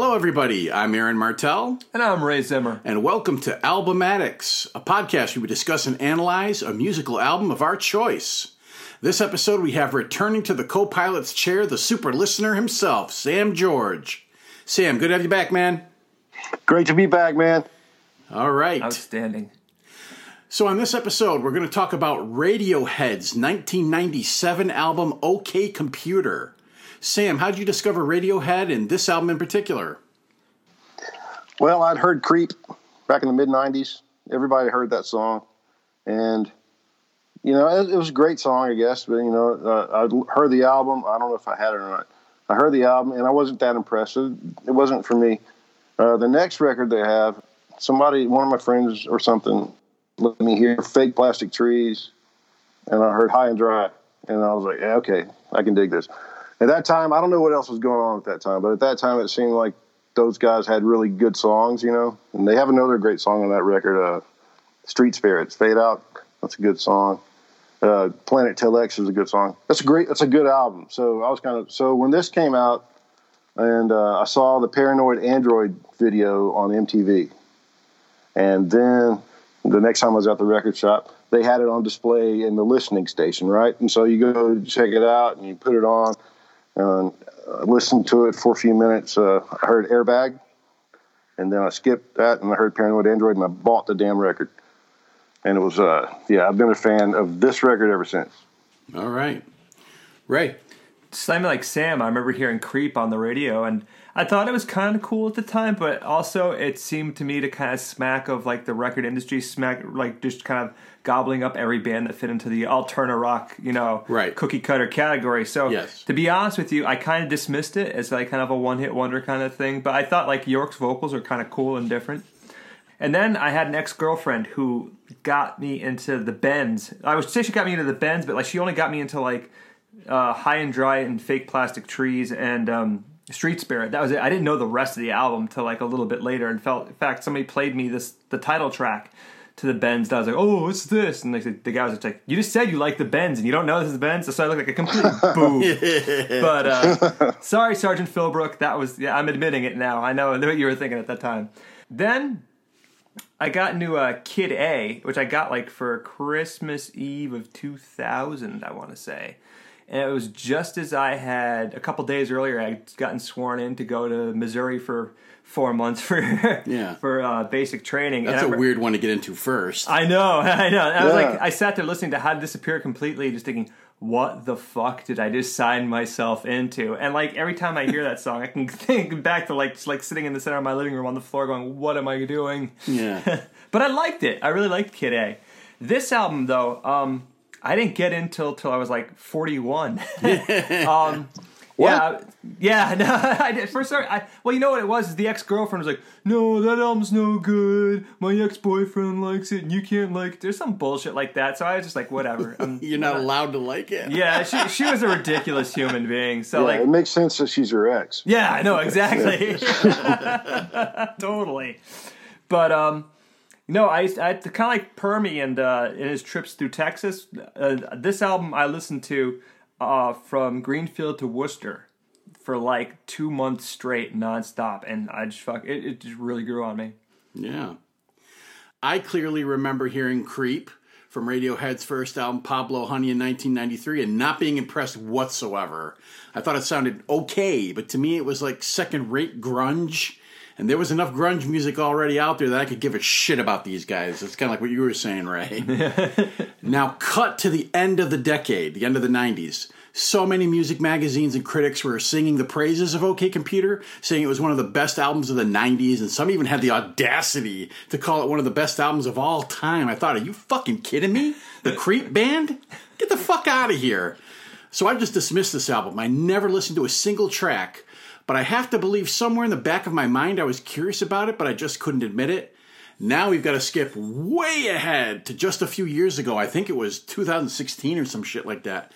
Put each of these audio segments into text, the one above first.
Hello, everybody. I'm Aaron Martell, And I'm Ray Zimmer. and welcome to Albumatics, a podcast where we discuss and analyze a musical album of our choice. This episode, we have returning to the co pilot's chair, the super listener himself, Sam George. Sam, good to have you back, man. Great to be back, man. All right. Outstanding. So, on this episode, we're going to talk about Radiohead's 1997 album, OK Computer. Sam, how did you discover Radiohead and this album in particular? Well, I'd heard Creep back in the mid 90s. Everybody heard that song. And, you know, it, it was a great song, I guess. But, you know, uh, I heard the album. I don't know if I had it or not. I heard the album and I wasn't that impressed. It, wasn't for me. Uh, the next record they have, somebody, one of my friends or something, let me hear Fake Plastic Trees. And I heard High and Dry. And I was like, yeah, okay, I can dig this. At that time, I don't know what else was going on at that time, but at that time, it seemed like those guys had really good songs, you know. And they have another great song on that record, uh, "Street Spirits." Fade Out. That's a good song. Uh, Planet Telex is a good song. That's a great. That's a good album. So I was kind of so when this came out, and uh, I saw the Paranoid Android video on MTV, and then the next time I was at the record shop, they had it on display in the listening station, right? And so you go check it out and you put it on and I listened to it for a few minutes. Uh, I heard Airbag, and then I skipped that and I heard Paranoid Android, and I bought the damn record. And it was, uh, yeah, I've been a fan of this record ever since. All right. Ray. Same like Sam, I remember hearing Creep on the radio, and I thought it was kind of cool at the time, but also it seemed to me to kind of smack of like the record industry, smack like just kind of gobbling up every band that fit into the alterna rock, you know, Right. cookie cutter category. So Yes. to be honest with you, I kind of dismissed it as like kind of a one hit wonder kind of thing, but I thought like Yorke's vocals are kind of cool and different. And then I had an ex girlfriend who got me into the bends. I would say she got me into the bends, but like she only got me into like uh, High and Dry and Fake Plastic Trees and um, Street Spirit. That was it. I didn't know the rest of the album till like a little bit later, and felt in fact somebody played me this the title track to the Bends. And I was like, oh, what's this? And they said, the guy was just like, you just said you like the Bends and you don't know this is the Bends, so I look like a complete boob. but uh, sorry, Sergeant Philbrook. That was yeah. I'm admitting it now. I know, I know what you were thinking at that time. Then I got into uh, Kid A, which I got like for Christmas Eve of 2000, I want to say. And it was just as I had a couple days earlier, I would gotten sworn in to go to Missouri for four months for Yeah. for uh, basic training. That's And a I, weird one to get into first. I know, I know. I was like, I sat there listening to How to Disappear completely, just thinking, what the fuck did I just sign myself into? And like every time I hear that song, I can think back to like just like sitting in the center of my living room on the floor, going, "What am I doing?" yeah. but I liked it. I really liked Kid A. This album, though, um, I didn't get into till I was like forty-one. um, yeah, yeah. No, I did. First, I well, you know what it was? Is the ex-girlfriend was like, "No, that album's no good. My ex-boyfriend likes it, and you can't like." it." There's some bullshit like that. So I was just like, whatever. I'm, You're not allowed to like it. yeah, she she was a ridiculous human being. So Yeah, like, it makes sense that she's your ex. yeah, I know exactly. totally. But um, no, I I kind of like Permy and uh, in his trips through Texas. Uh, this album I listened to uh, from Greenfield to Worcester for like two months straight, nonstop, and I just fuck it. It just really grew on me. Yeah. I clearly remember hearing Creep from Radiohead's first album, Pablo Honey, in 1993, and not being impressed whatsoever. I thought it sounded okay, but to me it was like second rate grunge. And there was enough grunge music already out there that I could give a shit about these guys. It's kind of like what you were saying, Ray. now, cut to the end of the decade, the end of the 90s. So many music magazines and critics were singing the praises of OK Computer, saying it was one of the best albums of the 90s, and some even had the audacity to call it one of the best albums of all time. I thought, are you fucking kidding me? The Creep Band? Get the fuck out of here. So I just dismissed this album. I never listened to a single track, but I have to believe somewhere in the back of my mind I was curious about it, but I just couldn't admit it. Now we've got to skip way ahead to just a few years ago. I think it was 2016 or some shit like that.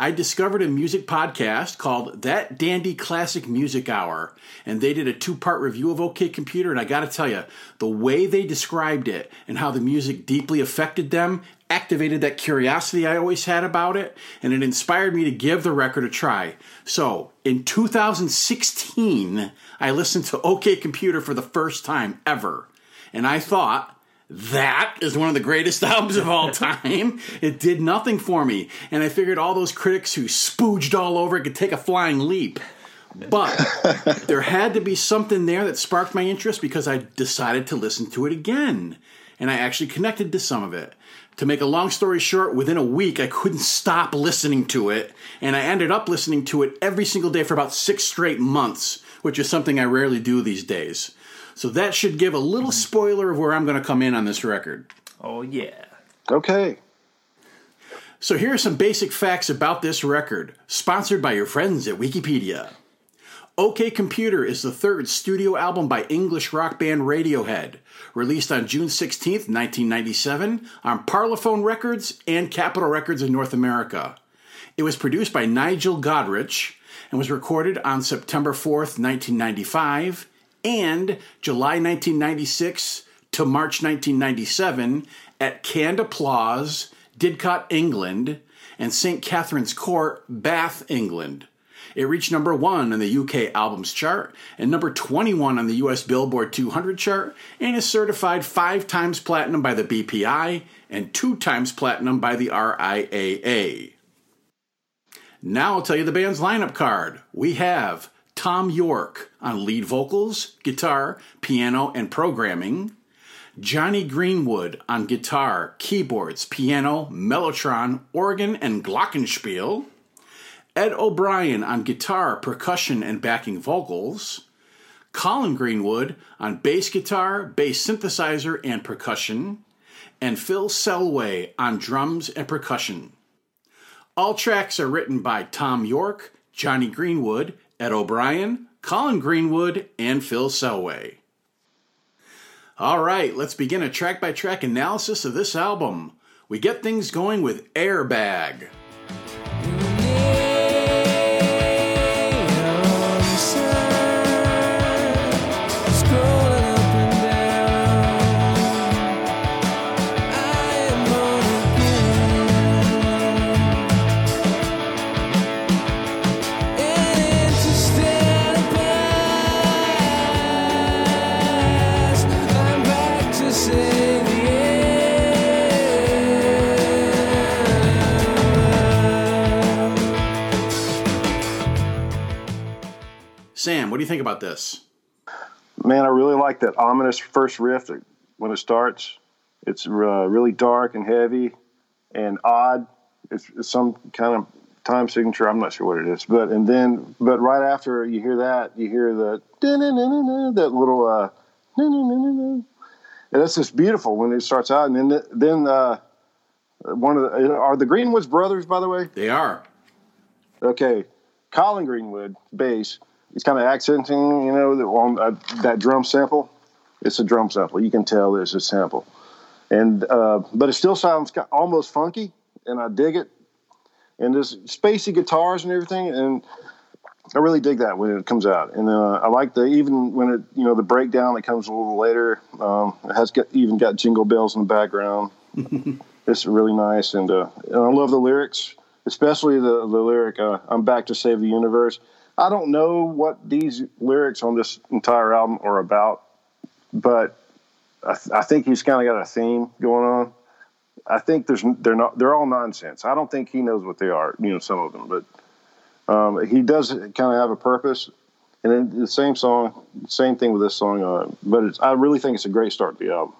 I discovered a music podcast called That Dandy Classic Music Hour, and they did a two part review of OK Computer. And I got to tell you, the way they described it and how the music deeply affected them activated that curiosity I always had about it, and it inspired me to give the record a try. So in 2016, I listened to OK Computer for the first time ever, and I thought, that is one of the greatest albums of all time. it did nothing for me. And I figured all those critics who spooged all over it could take a flying leap. But there had to be something there that sparked my interest because I decided to listen to it again. And I actually connected to some of it. To make a long story short, within a week, I couldn't stop listening to it. And I ended up listening to it every single day for about six straight months, which is something I rarely do these days. So that should give a little mm-hmm. spoiler of where I'm going to come in on this record. Oh, yeah. Okay. So here are some basic facts about this record, sponsored by your friends at Wikipedia. OK Computer is the third studio album by English rock band Radiohead, released on June 16, 1997, on Parlophone Records and Capitol Records in North America. It was produced by Nigel Godrich and was recorded on September 4th, 1995 and July 1996 to March 1997 at Canned Applause, Didcot, England, and St. Catherine's Court, Bath, England. It reached number one on the UK Albums Chart and number 21 on the US Billboard 200 chart and is certified five times platinum by the BPI and two times platinum by the RIAA. Now I'll tell you the band's lineup card. We have Thom Yorke on lead vocals, guitar, piano, and programming. Jonny Greenwood on guitar, keyboards, piano, mellotron, organ, and glockenspiel. Ed O'Brien on guitar, percussion, and backing vocals. Colin Greenwood on bass guitar, bass synthesizer, and percussion. And Phil Selway on drums and percussion. All tracks are written by Thom Yorke, Jonny Greenwood, Ed O'Brien, Colin Greenwood, and Phil Selway. All right, let's begin a track by track analysis of this album. We get things going with Airbag. Sam, what do you think about this? Man, I really like that ominous first riff when it starts. It's uh, really dark and heavy and odd. It's, it's, some kind of time signature. I'm not sure what it is, but and then but right after you hear that, you hear the that little uh, and that's just beautiful when it starts out. And then then uh, one of the are the Greenwoods brothers, by the way. They are. Okay, Colin Greenwood bass he's kind of accenting, you know, on uh, that drum sample. It's a drum sample. You can tell there's a sample, and uh, but it still sounds almost funky, and I dig it. And there's spacey guitars and everything, and I really dig that when it comes out. And uh, I like the even when it you know the breakdown that comes a little later. Um, it has got, even got jingle bells in the background. it's really nice, and, uh, and I love the lyrics, especially the the lyric uh, "I'm back to save the universe." I don't know what these lyrics on this entire album are about, but I, th- I think he's kind of got a theme going on. I think there's they're not they're all nonsense. I don't think he knows what they are. You know, some of them, but um, he does kind of have a purpose. And then the same song, same thing with this song. Uh, but I really think it's a great start to the album.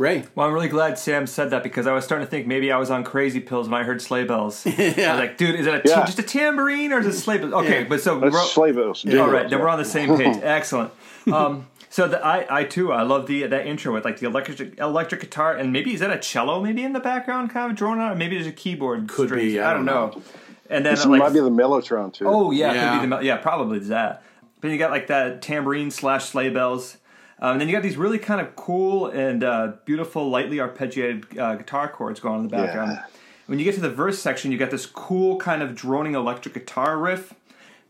Ray. Well, I'm really glad Sam said that because I was starting to think maybe I was on crazy pills when I heard sleigh bells. yeah. I was like, dude, is it a t- yeah. just a tambourine or is it sleigh bells? Okay, yeah. but so we're, sleigh bells. all right, then we're on the same page. Excellent. Um, so the, I, I too, I love the that intro with like the electric electric guitar and maybe is that a cello maybe in the background kind of drawn out? Or maybe there's a keyboard. Could strings. be. I, don't know. know. And then this like, might be the mellotron too. Oh yeah, yeah. could be the yeah probably that. But you got like that tambourine slash sleigh bells. Um, and then you got these really kind of cool and uh, beautiful, lightly arpeggiated uh, guitar chords going on in the background. Yeah. when you get to the verse section, you got this cool kind of droning electric guitar riff.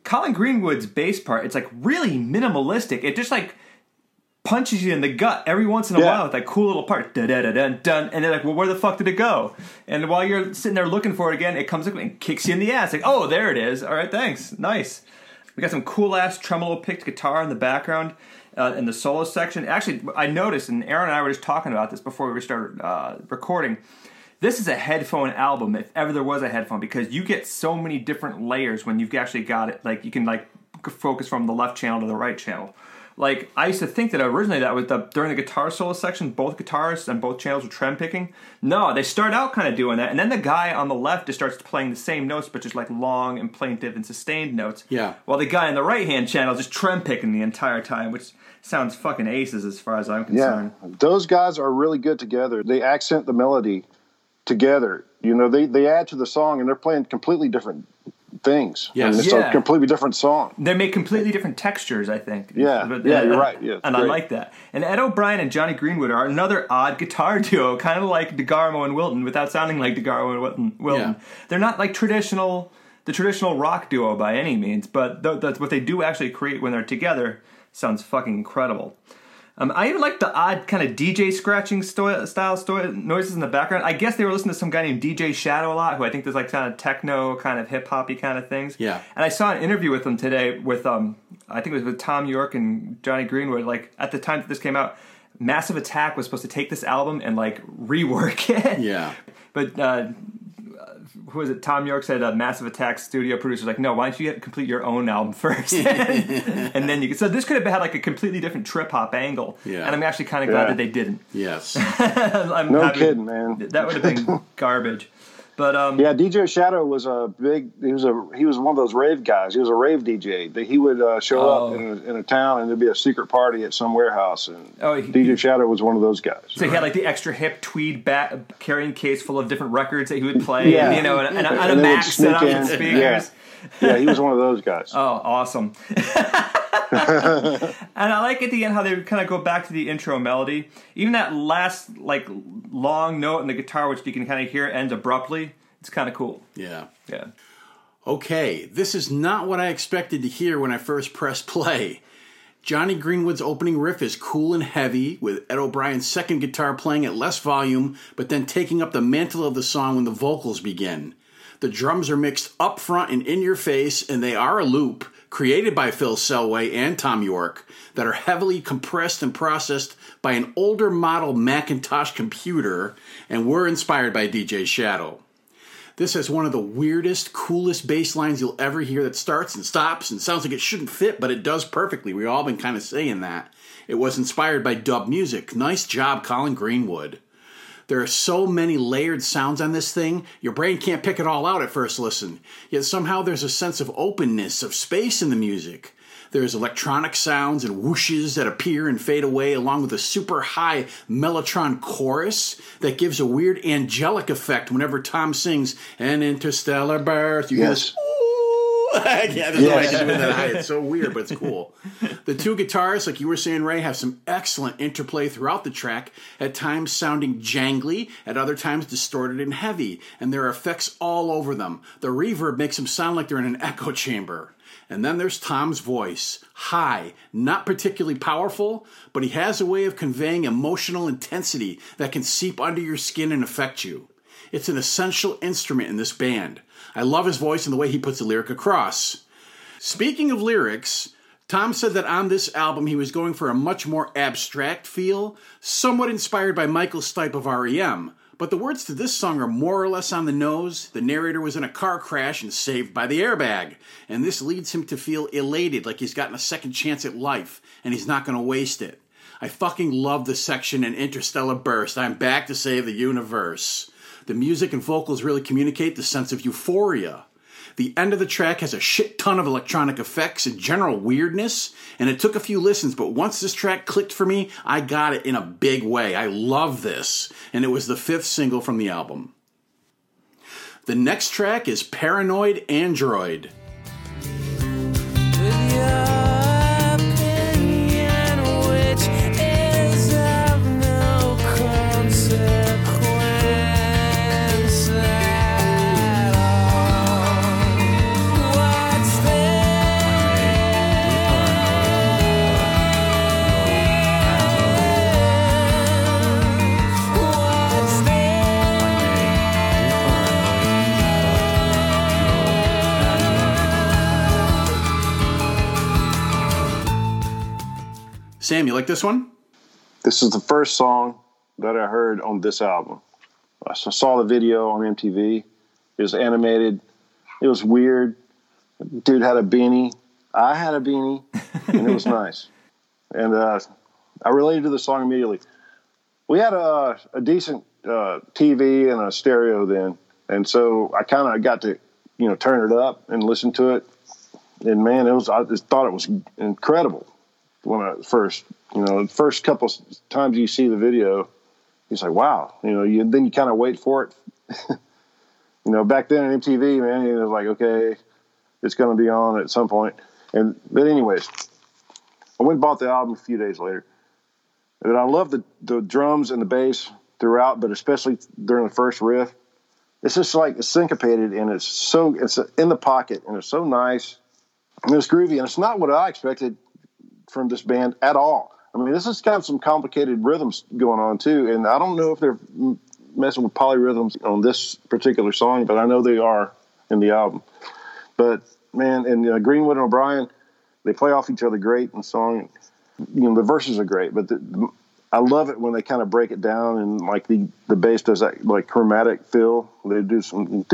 Colin Greenwood's bass part, it's like really minimalistic. It just like punches you in the gut every once in a Yeah. while with that cool little part, da da dun dun, and they're like, "Well, where the fuck did it go?" And while you're sitting there looking for it again, it comes up and kicks you in the ass. Like, "Oh, there it is. All right, thanks, nice." We got some cool ass tremolo picked guitar in the background uh, in the solo section. Actually, I noticed, and Aaron and I were just talking about this before we started uh, recording. This is a headphone album, if ever there was a headphone, because you get so many different layers when you've actually got it. Like you can like focus from the left channel to the right channel. Like I used to think that originally that was the during the guitar solo section, both guitarists and both channels were trem picking. No, they start out kind of doing that, and then the guy on the left just starts playing the same notes, but just like long and plaintive and sustained notes. Yeah. While the guy in the right hand channel is just trem picking the entire time, which sounds fucking aces as far as I'm concerned. Yeah, those guys are really good together. They accent the melody together. You know, they they add to the song, and they're playing completely different things. Yes. and it's Yeah. a completely different song. They make completely different textures, I think. Yeah. But- Yeah, you're uh, right. Yeah, it's and I like that. And Ed O'Brien and Jonny Greenwood are another odd guitar duo, kind of like DeGarmo and Wilton, without sounding like DeGarmo and Wilton. Wilton. Yeah. They're not like traditional, the traditional rock duo by any means, but th- that's what they do actually create when they're together. Sounds fucking incredible. Um, I even like the odd kind of DJ scratching sto- style sto- noises in the background. I guess they were listening to some guy named DJ Shadow a lot, who I think does like kind of techno, kind of hip hoppy kind of things. Yeah. And I saw an interview with him today with um, I think it was with Thom Yorke and Jonny Greenwood. Like at the time that this came out, Massive Attack was supposed to take this album and like rework it. Yeah. But uh, who was it? Thom Yorke said a Massive Attack studio producers like, no, why don't you get, complete your own album first, and then you. Could, so this could have had like a completely different trip hop angle. Yeah. And I'm actually kind of glad Yeah. that they didn't. Yes. I'm No happy- kidding, man. That would have been garbage. But um, Yeah, DJ Shadow was a big. He was a he was one of those rave guys. He was a rave DJ. That he would uh, show Oh. up in a, in a town, and there'd be a secret party at some warehouse, and Oh, he- DJ Shadow was one of those guys. So he had like the extra hip tweed back carrying case full of different records that he would play, Yeah. and, you know, and, and, and a And would Mac set up speakers. Yeah, he was one of those guys. Oh, awesome. and I like at the end how they kind of go back to the intro melody. Even that last, like, long note in the guitar, which you can kind of hear ends abruptly. It's kind of cool. Yeah. Yeah. Okay, this is not what I expected to hear when I first pressed play. Jonny Greenwood's opening riff is cool and heavy, with Ed O'Brien's second guitar playing at less volume, but then taking up the mantle of the song when the vocals begin. The drums are mixed up front and in your face, and they are a loop, created by Phil Selway and Thom Yorke, that are heavily compressed and processed by an older model Macintosh computer, and were inspired by DJ Shadow. This has one of the weirdest, coolest bass lines you'll ever hear that starts and stops and sounds like it shouldn't fit, but it does perfectly. We've all been kind of saying that. It was inspired by dub music. Nice job, Colin Greenwood. There are so many layered sounds on this thing, your brain can't pick it all out at first listen. Yet somehow there's a sense of openness, of space in the music. There's electronic sounds and whooshes that appear and fade away, along with a super high mellotron chorus that gives a weird angelic effect whenever Tom sings an interstellar birth. You hear Yes. "Ooh." yeah, there's no way I can do that high. It's so weird, but it's cool. The two guitars, like you were saying, Ray, have some excellent interplay throughout the track, at times sounding jangly, at other times distorted and heavy, and there are effects all over them. The reverb makes them sound like they're in an echo chamber. And then there's Tom's voice. High, not particularly powerful, but he has a way of conveying emotional intensity that can seep under your skin and affect you. It's an essential instrument in this band. I love his voice and the way he puts the lyric across. Speaking of lyrics, Tom said that on this album he was going for a much more abstract feel, somewhat inspired by Michael Stipe of REM. But the words to this song are more or less on the nose. The narrator was in a car crash and saved by the airbag. And this leads him to feel elated, like he's gotten a second chance at life, and he's not going to waste it. I fucking love the section in Interstellar Burst. I'm back to save the universe. The music and vocals really communicate the sense of euphoria. The end of the track has a shit ton of electronic effects and general weirdness, and it took a few listens, but once this track clicked for me, I got it in a big way. I love this, and it was the fifth single from the album. The next track is Paranoid Android. With Sam, you like this one? This is the first song that I heard on this album. I saw the video on MTV. It was animated. It was weird. Dude had a beanie. I had a beanie, and it was nice. And uh, I related to the song immediately. We had a, a decent uh, TV and a stereo then, and so I kind of got to, you know, turn it up and listen to it. And man, it was I just thought it was incredible when I first, you know, the first couple times you see the video, it's like, wow, you know, you then you kind of wait for it. you know, back then on MTV, man, it was like, okay, it's going to be on at some point. And but anyways, I went and bought the album a few days later, and I love the the drums and the bass throughout, but especially during the first riff. It's just like it's syncopated and it's so it's in the pocket and it's so nice and it's groovy and it's not what I expected from this band at all. I mean, this is kind of some complicated rhythms going on too, and I don't know if they're messing with polyrhythms on this particular song, but I know they are in the album. But man, and uh, Greenwood and O'Brien, they play off each other great in song. You know, the verses are great, but the, I love it when they kind of break it down and like the the bass does that like chromatic fill. They do some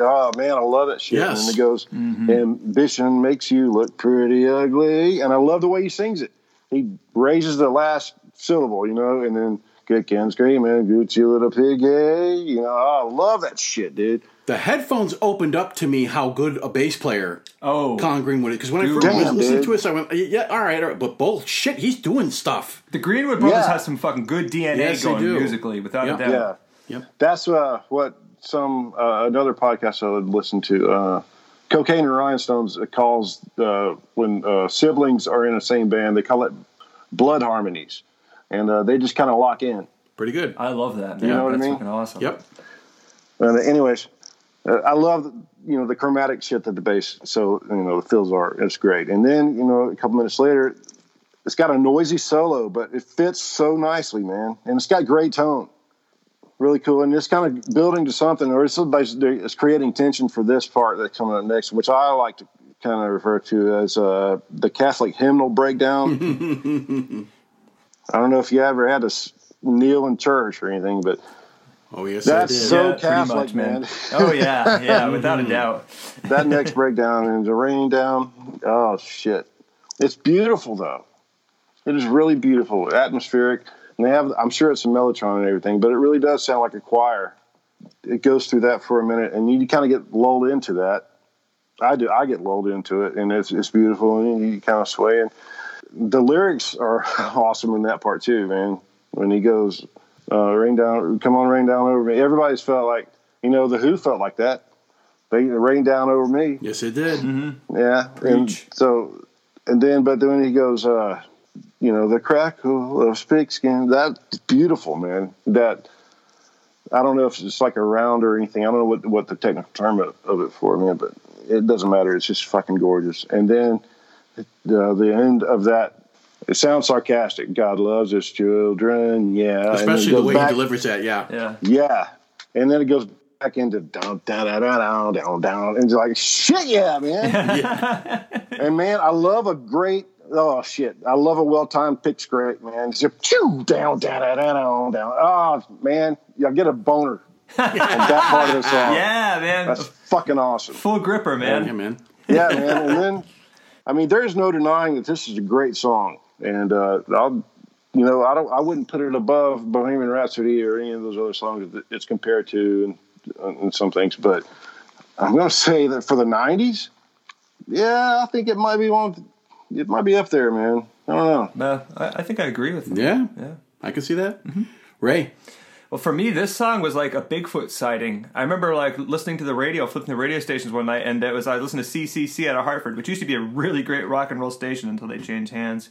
oh man, I love that shit. Yes. And it goes, ambition makes you look pretty ugly, and I love the way he sings it. He raises the last syllable, you know, and then kicking, screaming, Gucci little piggy. You know, I love that shit, dude. The headphones opened up to me how good a bass player Oh, Colin Greenwood is. Because when I first Damn, was listening dude. to this, I went, yeah, all right, all right. But bullshit, he's doing stuff. the Greenwood Brothers Yeah. has some fucking good DNA Yes, going musically, without Yeah. a doubt. Yeah. Yep. That's uh, what some uh, another podcast I would listen to. Uh, Cocaine and Rhinestones calls uh, when uh, siblings are in the same band, they call it blood harmonies, and uh, they just kind of lock in. Pretty good. I love that. Man. You know what I That's mean? fucking awesome. Yep. And anyways, uh, I love you know the chromatic shit that the bass. So you know the fills are it's great. And then you know a couple minutes later, it's got a noisy solo, but it fits so nicely, man. And it's got great tone, really cool. And it's kind of building to something, or it's it's creating tension for this part that's coming up next, which I like to kind of refer to as uh, the Catholic hymnal breakdown. I don't know if you ever had to kneel in church or anything, but Oh, yes, that's I did. so Yeah, pretty Catholic, much, man. man. Oh yeah, yeah, without a doubt. that next breakdown and the rain down. Oh shit! It's beautiful though. It is really beautiful, atmospheric. And they have, I'm sure it's a mellotron and everything, but it really does sound like a choir. It goes through that for a minute, and you kind of get lulled into that. I do. I get lulled into it, and it's it's beautiful, and you kind of sway. And the lyrics are awesome in that part too, man. When he goes, uh, "Rain down, come on, rain down over me." Everybody's felt like, you know, the Who felt like that. They rain down over me. Yes, it did. Yeah, and so, and then, but then he goes, uh, you know, the crackle of pigskin. That's beautiful, man. That I don't know if it's like a round or anything. I don't know what what the technical term of, of it for, man, but it doesn't matter. It's just fucking gorgeous. And then the the end of that. It sounds sarcastic. God loves his children. Yeah, And then it Especially the way back- he delivers that. Yeah. Yeah. yeah. And then it goes back into down, down, down, down, down, down. And it's like, shit, yeah, man. and man, I love a great, oh, shit. I love a well timed pitch scrape, man. It's just chew, down, down, down, down, down. Oh, man. I get a boner that part of the song. Yeah, man. That's fucking awesome. Full gripper, man. Yeah, man. Yeah, man. And then, I mean, there's no denying that this is a great song. And uh, I'll, you know, I don't, I wouldn't put it above Bohemian Rhapsody or any of those other songs that it's compared to, and, and some things. But I'm going to say that for the '90s, yeah, I think it might be one. Of, it might be up there, man. I don't know. Uh, I, I think I agree with you. Yeah. Yeah. I can see that. Ray. Well, for me, this song was like a Bigfoot sighting. I remember like listening to the radio, flipping the radio stations one night, and it was I listened to CCC out of Hartford, which used to be a really great rock and roll station until they changed hands.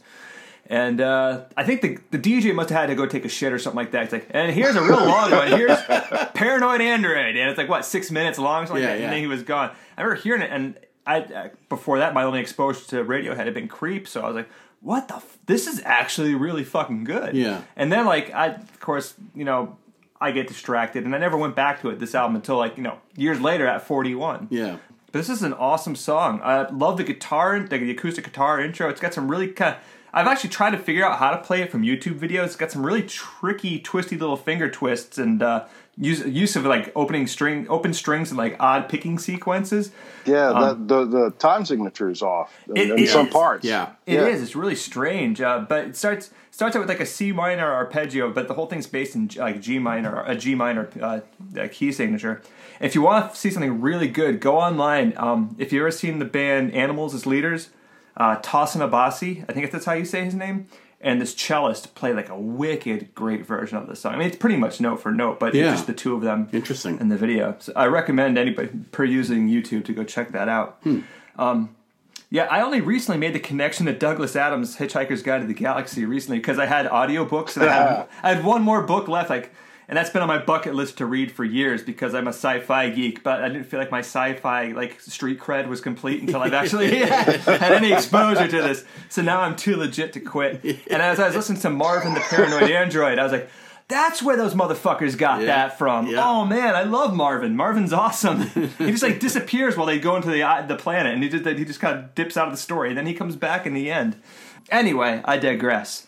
And uh, I think the the DJ must have had to go take a shit or something like that. It's like, and here's a real long one. Here's Paranoid Android, and it's like what six minutes long, something Yeah, like that. yeah. And then he was gone. I remember hearing it, and I uh, before that, my only exposure to Radiohead had been Creep, so I was like, what the? F- this is actually really fucking good. Yeah. And then like I, of course, you know, I get distracted, and I never went back to it this album until like you know years later at forty one. Yeah. But this is an awesome song. I love the guitar, the, the acoustic guitar intro. It's got some really kind of. I've actually tried to figure out how to play it from YouTube videos. It's got some really tricky, twisty little finger twists and uh, use use of like opening string, open strings and like odd picking sequences. Yeah, the, the the time signature is off in, It some is. parts. Yeah. It is. Yeah. It's really strange. Uh, but it starts starts out with like a C minor arpeggio, but the whole thing's based in like G minor, a G minor uh, uh, key signature. If you want to see something really good, go online. Um, if you ever seen the band Animals as Leaders, uh, Tosin Abasi, I think that's how you say his name. And this cellist play like a wicked great version of the song. I mean, it's pretty much note for note, but Yeah. it's just the two of them Interesting. in the video. So I recommend anybody perusing YouTube to go check that out. Um, yeah, I only recently made the connection to Douglas Adams' Hitchhiker's Guide to the Galaxy recently because I had audiobooks and I had, I had one more book left, like, and that's been on my bucket list to read for years because I'm a sci-fi geek. But I didn't feel like my sci-fi like street cred was complete until I've actually had, had any exposure to this. So now I'm too legit to quit. And as I was listening to Marvin the Paranoid Android, I was like. That's where those motherfuckers got Yeah. that from. Yeah. Oh man, I love Marvin. Marvin's awesome. he just like disappears while they go into the uh, the planet, and he just he just kind of dips out of the story, and then he comes back in the end. Anyway, I digress.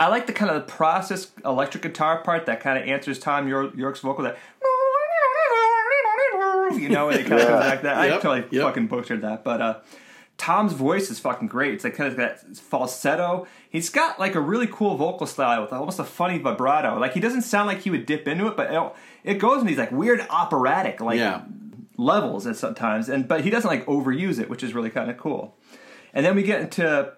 I like the kind of the process electric guitar part that kind of answers Thom Yorke's vocal that. You know, and it kind of comes back that. I Yep, totally yep. fucking butchered that, but uh, Tom's voice is fucking great. It's like kind of that falsetto. He's got like a really cool vocal style with almost a funny vibrato. Like he doesn't sound like he would dip into it, but it, it goes in these like weird operatic like Yeah. levels at sometimes. And but he doesn't like overuse it, which is really kind of cool. And then we get into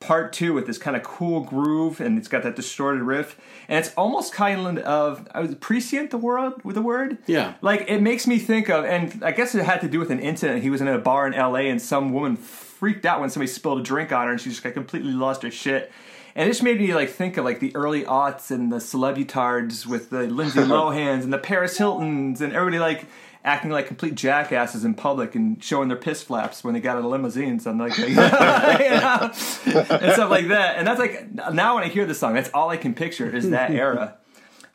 part two with this kind of cool groove, and it's got that distorted riff, and it's almost kind of uh, I was prescient the word with the word. Yeah. like it makes me think of, and I guess it had to do with an incident. He was in a bar in L.A. and some woman freaked out when somebody spilled a drink on her, and she just got completely lost her shit. And it just made me like think of like the early aughts and the celebutards with the Lindsay Lohans and the Paris Hiltons and everybody like acting like complete jackasses in public and showing their piss flaps when they got out of limousines and like you know, and stuff like that. And that's like now when I hear this song, that's all I can picture is that era.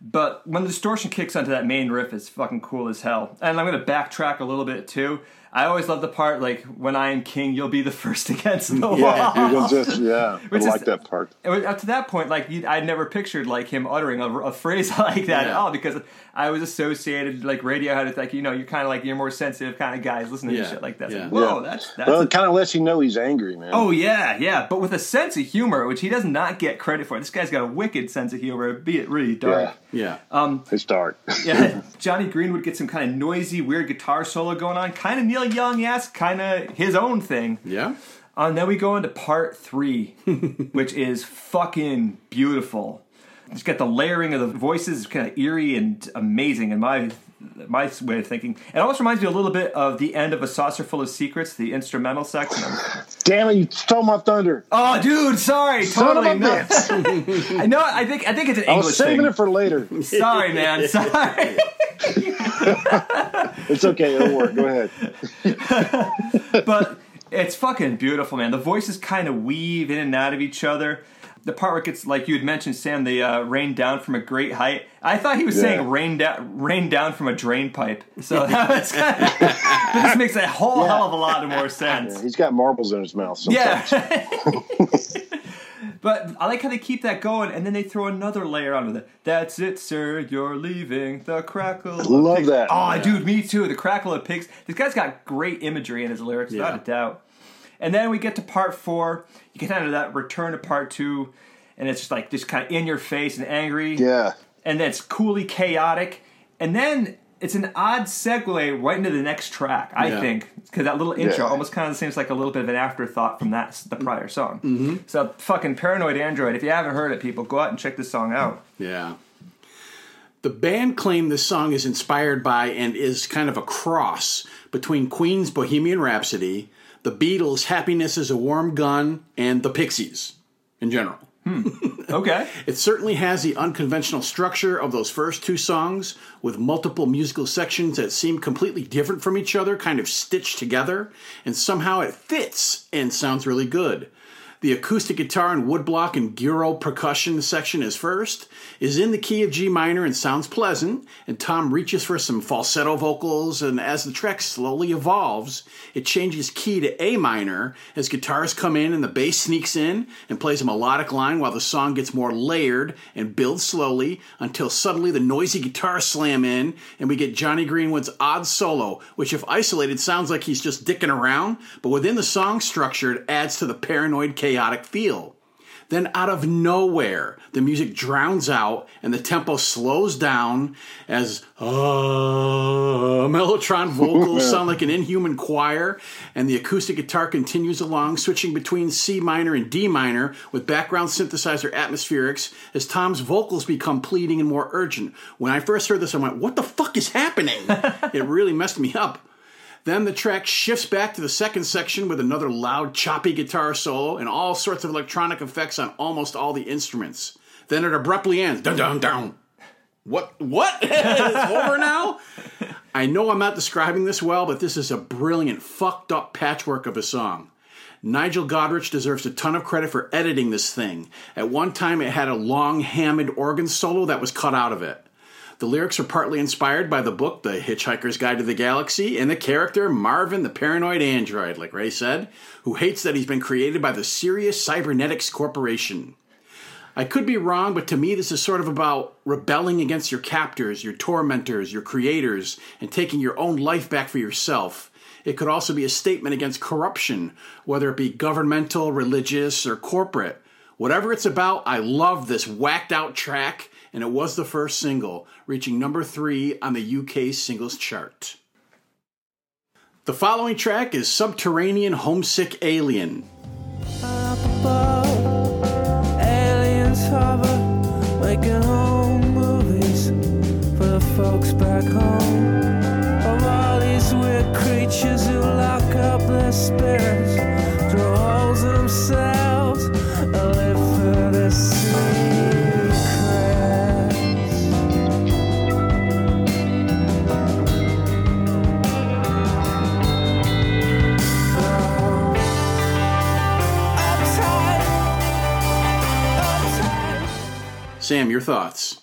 But when the distortion kicks onto that main riff, it's fucking cool as hell. And I'm gonna backtrack a little bit too. I always love the part like when I am king, you'll be the first against the wall. Yeah, was just yeah. I Which is- like that part. Up to that point, like you, I'd never pictured like him uttering a, a phrase like that at all because I was associated like Radiohead. It's like you know you're kind of like you're more sensitive kind of guys listening Yeah. to shit like that. Yeah. like, Whoa, Yeah. that's that's. Well, it kind of lets you know he's angry, man. oh yeah, yeah, but with a sense of humor, which he does not get credit for. This guy's got a wicked sense of humor, be it really dark. yeah, Yeah. it's dark. Yeah, Jonny Greenwood gets some kind of noisy, weird guitar solo going on, kind of Neil Young esque, kind of his own thing. yeah. Uh, and then we go into part three, which is fucking beautiful. It's got the layering of the voices, kind of eerie and amazing in my my way of thinking. It almost reminds me a little bit of the end of A Saucerful of Secrets, the instrumental section. Damn it! You stole my thunder. oh, dude, sorry, Son of totally a bitch! I know. I think I think it's an English I was saving thing. it for later. sorry, man. Sorry. It's okay. It'll work. Go ahead. but it's fucking beautiful, man. The voices kind of weave in and out of each other. The part where it gets, like you had mentioned, Sam, the uh, rain down from a great height. I thought he was Yeah. saying rain down, rain down from a drain pipe. So that was kind of, this makes a whole Yeah. hell of a lot more sense. He's got marbles in his mouth. Sometimes. Yeah. but I like how they keep that going, and then they throw another layer onto it. That's it, sir. You're leaving the crackle. Love pigs." that. Oh, dude, me too. The crackle of pigs. This guy's got great imagery in his lyrics, Yeah. without a doubt. And then we get to part four. You get into that return to part two, and it's just like just kind of in your face and angry Yeah. and then it's coolly chaotic, and then it's an odd segue right into the next track. I Yeah. think because that little intro Yeah. almost kind of seems like a little bit of an afterthought from that the prior song. Mm-hmm. So fucking paranoid android. If you haven't heard it, people go out and check this song out. Yeah. The band claim this song is inspired by and is kind of a cross between Queen's Bohemian Rhapsody, the Beatles' Happiness is a Warm Gun, and the Pixies in general. Hmm. Okay. It certainly has the unconventional structure of those first two songs with multiple musical sections that seem completely different from each other, kind of stitched together, and somehow it fits and sounds really good. The acoustic guitar and woodblock and guiro percussion section is first, is in the key of G minor and sounds pleasant, and Tom reaches for some falsetto vocals, and as the track slowly evolves, it changes key to A minor as guitars come in and the bass sneaks in and plays a melodic line while the song gets more layered and builds slowly until suddenly the noisy guitars slam in and we get Jonny Greenwood's odd solo, which if isolated sounds like he's just dicking around, but within the song structure it adds to the paranoid chaotic feel. Then, out of nowhere, the music drowns out and the tempo slows down as uh, Mellotron vocals sound like an inhuman choir, and the acoustic guitar continues along, switching between C minor and D minor with background synthesizer atmospherics as Tom's vocals become pleading and more urgent. When I first heard this, I went, What the fuck is happening? it really messed me up. Then the track shifts back to the second section with another loud, choppy guitar solo and all sorts of electronic effects on almost all the instruments. Then it abruptly ends. Dun dun dun. What? What? it's over now? I know I'm not describing this well, but this is a brilliant, fucked up patchwork of a song. Nigel Godrich deserves a ton of credit for editing this thing. At one time, it had a long Hammond organ solo that was cut out of it. The lyrics are partly inspired by the book The Hitchhiker's Guide to the Galaxy and the character Marvin the Paranoid Android, like Ray said, who hates that he's been created by the Sirius Cybernetics Corporation. I could be wrong, but to me, this is sort of about rebelling against your captors, your tormentors, your creators, and taking your own life back for yourself. It could also be a statement against corruption, whether it be governmental, religious, or corporate. Whatever it's about, I love this whacked out track, and it was the first single, reaching number three on the UK singles chart. The following track is Subterranean Homesick Alien. Folks back home. Of all these weird creatures who lock up their spirits, Sam, your thoughts?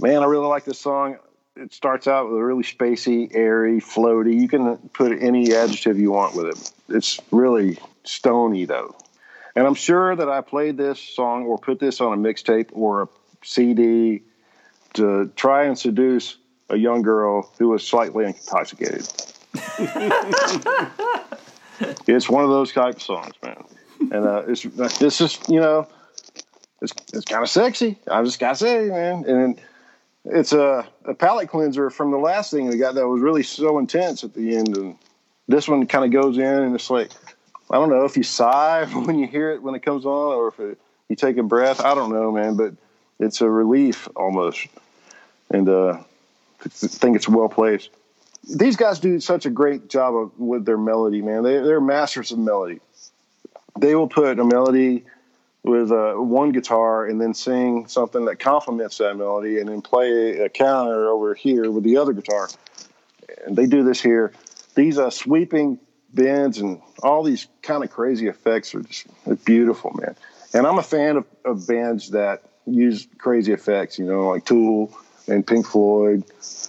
Man, I really like this song. It starts out with a really spacey, airy, floaty. You can put any adjective you want with it. It's really stony, though. And I'm sure that I played this song or put this on a mixtape or a CD to try and seduce a young girl who was slightly intoxicated. it's one of those type of songs, man. And uh, it's this is you know, it's it's kind of sexy. I just gotta say, man. And it's a, a palate cleanser from the last thing we got that was really so intense at the end, and this one kind of goes in and it's like I don't know if you sigh when you hear it when it comes on, or if it, you take a breath. I don't know, man, but it's a relief almost, and uh, I think it's well placed. These guys do such a great job of, with their melody, man. They, they're masters of melody. They will put a melody with uh, one guitar and then sing something that complements that melody and then play a counter over here with the other guitar. And they do this here. These uh, sweeping bends and all these kind of crazy effects are just beautiful, man. And I'm a fan of, of bands that use crazy effects, you know, like Tool and Pink Floyd,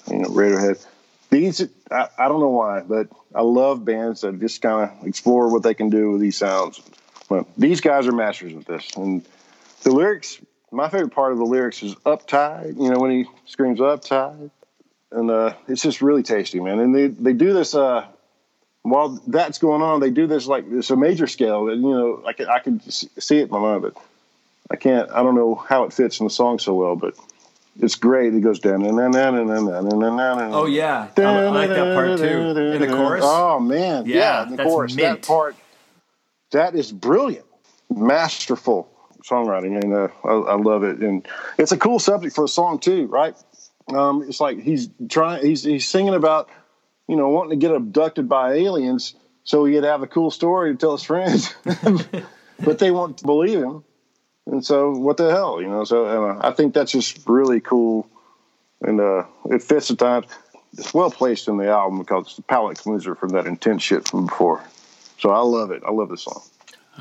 you know, Radiohead. These, I, I don't know why, but I love bands that just kind of explore what they can do with these sounds. Well, these guys are masters of this. And the lyrics, my favorite part of the lyrics is uptight, you know, when he screams uptight. And uh, it's just really tasty, man. And they, they do this, uh, while that's going on, they do this like it's a major scale that, you know, I can, I can see it in my mind, but I can't, I don't know how it fits in the song so well, but it's great. It goes down. Oh, Oh yeah, I, like that part too. In the chorus, Oh man, Yeah, yeah, the that's chorus. mint. That part, that is brilliant, masterful songwriting, and uh, I, I love it. And it's a cool subject for a song too, right? Um, it's like he's trying, he's he's singing about, you know, wanting to get abducted by aliens so he could have a cool story to tell his friends, but they won't believe him. And so, what the hell, you know? So, uh, I think that's just really cool, and uh, it fits the times. It's well placed in the album because a palate cleanser from that intense shit from before. So I love it. I love this song.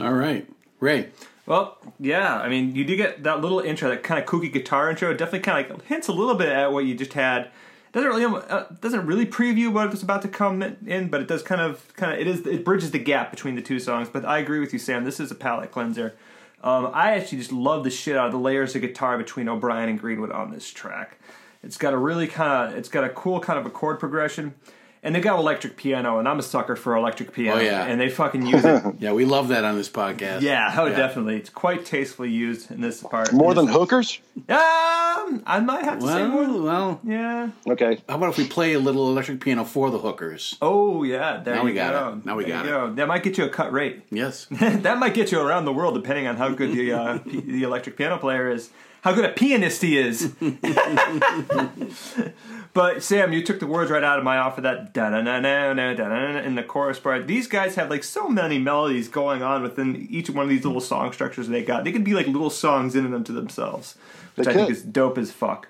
All right. Ray. Well, yeah. I mean, you do get that little intro, that kind of kooky guitar intro. It definitely kind of like hints a little bit at what you just had. Doesn't really uh, doesn't really preview what was about to come in, but it does kind of kind of it is it bridges the gap between the two songs. But I agree with you, Sam. This is a palate cleanser. Um, I actually just love the shit out of the layers of guitar between O'Brien and Greenwood on this track. It's got a really kind of it's got a cool kind of a chord progression and they got electric piano, and I'm a sucker for electric piano. Oh, yeah. and they fucking use it. Yeah, we love that on this podcast. yeah, oh, Yeah. definitely. It's quite tastefully used in this part. More in than this- hookers? Um, I might have to say more. Well, Than, well, yeah. Okay. how about if we play a little electric piano for the hookers? Oh yeah. There Now you we got go. it. Now we There got you it. go. That might get you a cut rate. Yes. that might get you around the world, depending on how good the uh, p- the electric piano player is, how good a pianist he is. But Sam, you took the words right out of my mouth for that da da da da da da in the chorus part. These guys have like so many melodies going on within each one of these little song structures they got. They could be like little songs in and unto themselves, which I think is dope as fuck.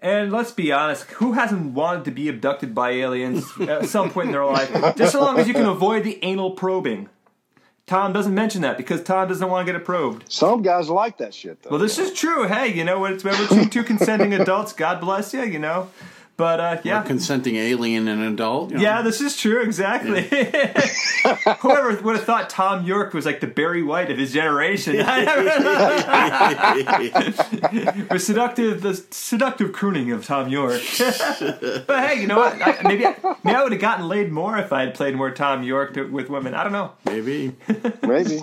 And let's be honest, who hasn't wanted to be abducted by aliens at some point in their life? Just so long as you can avoid the anal probing. Tom doesn't mention that because Tom doesn't want to get it probed. Some guys like that shit, though. Well, this is true. Hey, you know what? It's between two consenting adults. God bless you, you know. But uh, yeah, Consenting alien and adult. you know. yeah, this is true. Exactly. Whoever would have thought Thom Yorke was like the Barry White of his generation? I never the seductive, the seductive crooning of Thom Yorke. but hey, you know what? I, maybe I, maybe I would have gotten laid more if I had played more Thom Yorke to, with women. I don't know. Maybe. Maybe.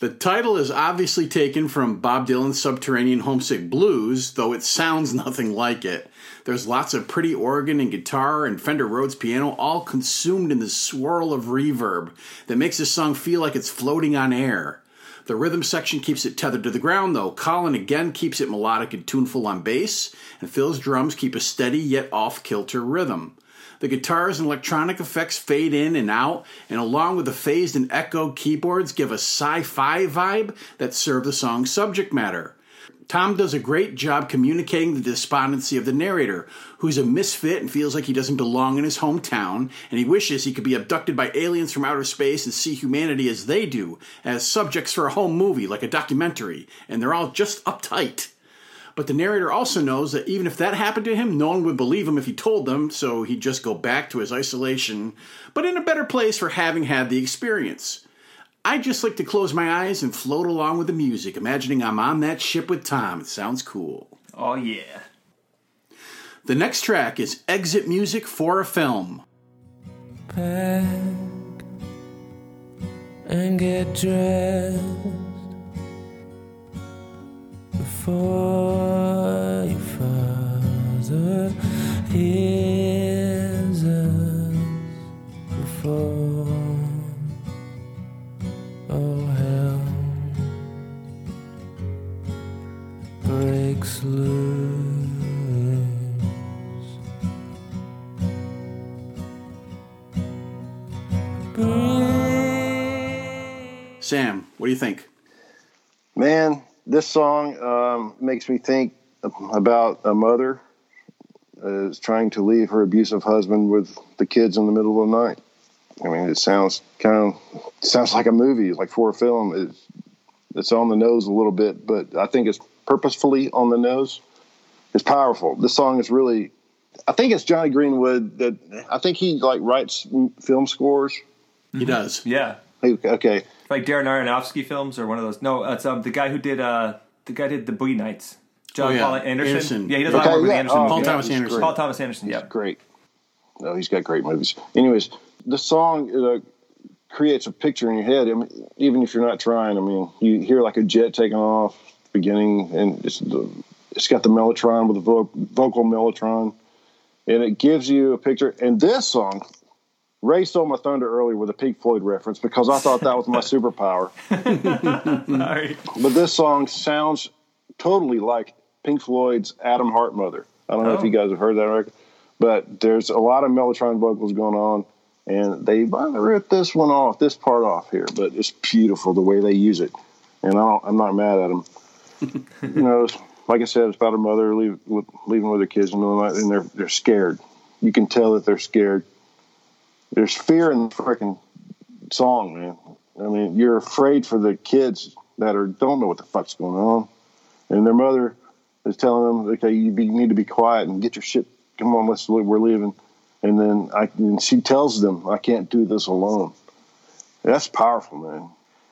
The title is obviously taken from Bob Dylan's Subterranean Homesick Blues, though it sounds nothing like it. There's lots of pretty organ and guitar and Fender Rhodes piano all consumed in the swirl of reverb that makes this song feel like it's floating on air. The rhythm section keeps it tethered to the ground, though. Colin again keeps it melodic and tuneful on bass, and Phil's drums keep a steady yet off kilter rhythm. The guitars and electronic effects fade in and out, and along with the phased and echoed keyboards, give a sci fi vibe that serve the song's subject matter. Tom does a great job communicating the despondency of the narrator, who's a misfit and feels like he doesn't belong in his hometown, and he wishes he could be abducted by aliens from outer space and see humanity as they do, as subjects for a home movie like a documentary, and they're all just uptight. But the narrator also knows that even if that happened to him, no one would believe him if he told them, so he'd just go back to his isolation, but in a better place for having had the experience. I just like to close my eyes and float along with the music, imagining I'm on that ship with Tom. It sounds cool. Oh yeah. The next track is Exit Music for a Film. pack and get dressed before your father hears us before all hell breaks loose. Sam, what do you think? Man, this song um, makes me think about a mother uh, is trying to leave her abusive husband with the kids in the middle of the night. I mean, it sounds kind of sounds like a movie, like for a film. It's it's on the nose a little bit, but I think it's purposefully on the nose. It's powerful. This song is really. I think it's Jonny Greenwood that I think he like writes film scores. He does. Yeah. Okay, Like Darren Aronofsky films or one of those. No, it's um the guy who did uh the guy did the Boogie Nights. John Oh, yeah. Paul Anderson. Anderson. Yeah, he does a lot of work with yeah. Anderson. Oh. Paul yeah, Thomas he's Anderson. great. Paul Thomas Anderson. Yeah. great. No, he's got great movies. Anyways, the song uh, creates a picture in your head, I mean, even if you're not trying. I mean, you hear like a jet taking off beginning, and it's the, it's got the mellotron with the vo- vocal mellotron, and it gives you a picture. And this song, Ray stole my thunder earlier with a Pink Floyd reference because I thought that was my superpower. Sorry. But this song sounds totally like Pink Floyd's Atom Heart Mother. I don't know if Oh. you guys have heard that record, but there's a lot of Mellotron vocals going on, and they might ripped this one off, this part off here, but it's beautiful the way they use it, and I don't, I'm not mad at them. you know, like I said, it's about a mother leave, leaving with her kids in the middle of the night, and they're they're scared. You can tell that they're scared. There's fear in the freaking song, man. I mean, you're afraid for the kids that are don't know what the fuck's going on, and their mother is telling them, "Okay, you, be, need to be quiet and get your shit. Come on, let's we're leaving." And then I, and she tells them, "I can't do this alone." That's powerful, man.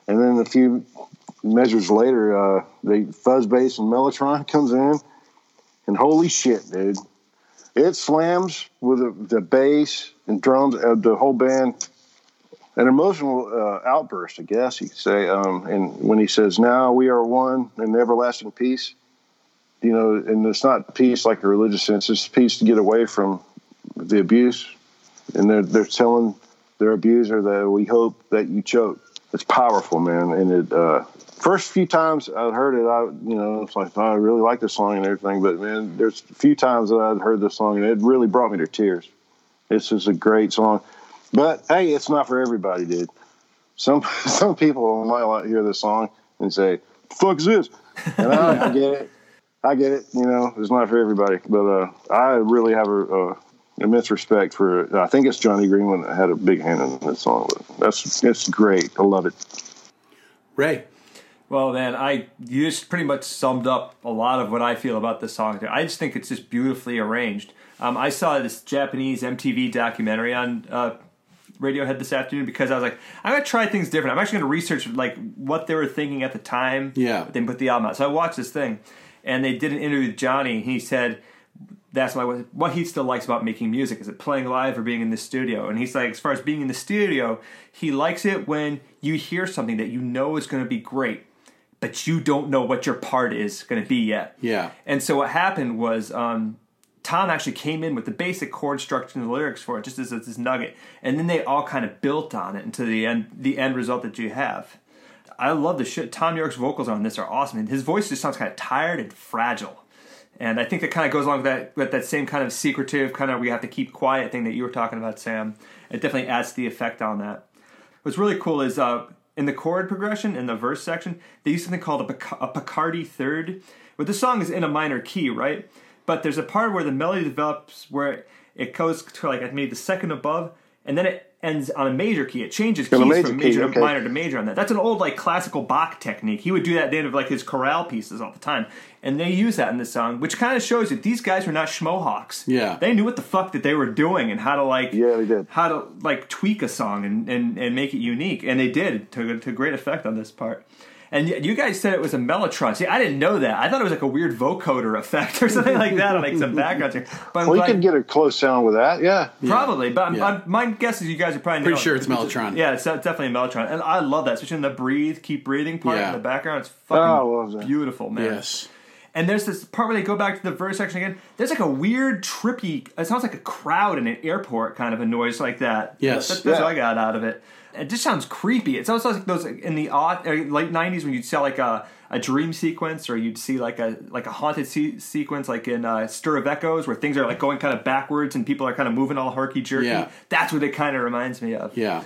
And then a few measures later, uh, the fuzz bass and mellotron comes in, and holy shit, dude! It slams with the, the bass and drums, uh, the whole band an emotional uh, outburst, I guess you could say. Um, and when he says, "Now we are one in everlasting peace," you know, and it's not peace like a religious sense; it's peace to get away from the abuse. And they're they're telling their abuser that we hope that you choke. It's powerful, man. And it uh, first few times I heard it, I you know, it's like oh, I really like this song and everything. But man, there's a few times that I'd heard this song and it really brought me to tears. This is a great song. But hey, it's not for everybody, dude. Some some people might hear this song and say, "Fuck is this?" And I, I get it. I get it. You know, it's not for everybody. But uh, I really have a, a immense respect for. I think it's Jonny Greenwood that had a big hand in this song. That's it's great. I love it. Ray. Well, man, I you just pretty much summed up a lot of what I feel about this song. I just think it's just beautifully arranged. Um, I saw this Japanese MTV documentary on uh, Radiohead this afternoon because I was like, I'm gonna try things different. I'm actually gonna research like what they were thinking at the time. Yeah. They put the album out. So I watched this thing, and they did an interview with Jonny. He said that's why what he still likes about making music is it playing live or being in the studio. And he's like, as far as being in the studio, he likes it when you hear something that you know is going to be great, but you don't know what your part is going to be yet. Yeah. And so what happened was um, Tom actually came in with the basic chord structure and the lyrics for it, just as this nugget, and then they all kind of built on it into the end, the end result that you have. I love the shit. Thom Yorke's vocals on this are awesome, and his voice just sounds kind of tired and fragile. And I think that kind of goes along with that with that same kind of secretive kind of we have to keep quiet thing that you were talking about, Sam. It definitely adds to the effect on that. What's really cool is uh, in the chord progression in the verse section, they use something called a, Pic- a Picardy third. But the song is in a minor key, right? But there's a part where the melody develops where it goes to like maybe the second above, and then it ends on a major key. It changes keys major from key, major okay. to minor to major on that. That's an old like classical Bach technique. He would do that at the end of like his chorale pieces all the time, and they use that in this song, which kind of shows that these guys were not schmohawks. Yeah. they knew what the fuck that they were doing and how to like Yeah, they did. how to like tweak a song and and, and make it unique, and they did to to great effect on this part. And you guys said it was a mellotron. See, I didn't know that. I thought it was like a weird vocoder effect or something like that on like some background here. But I'm Well, you can get a close sound with that. Yeah. Probably, but I'm, Yeah. I'm, my guess is you guys are probably Pretty sure it. it's Mellotron. Yeah, it's definitely a Mellotron, and I love that, especially in the breathe, keep breathing part Yeah. in the background. It's Oh, I fucking love that. beautiful, man. Yes. And there's this part where they go back to the verse section again. There's like a weird, trippy. It sounds like a crowd in an airport, kind of a noise like that. Yes. that's, that's Yeah. what I got out of it. It just sounds creepy. It sounds like those in the odd, late '90s when you'd see like a, a dream sequence, or you'd see like a like a haunted se- sequence, like in uh, Stir of Echoes, where things are like going kind of backwards and people are kind of moving all herky jerky. Yeah. That's what it kind of reminds me of. Yeah.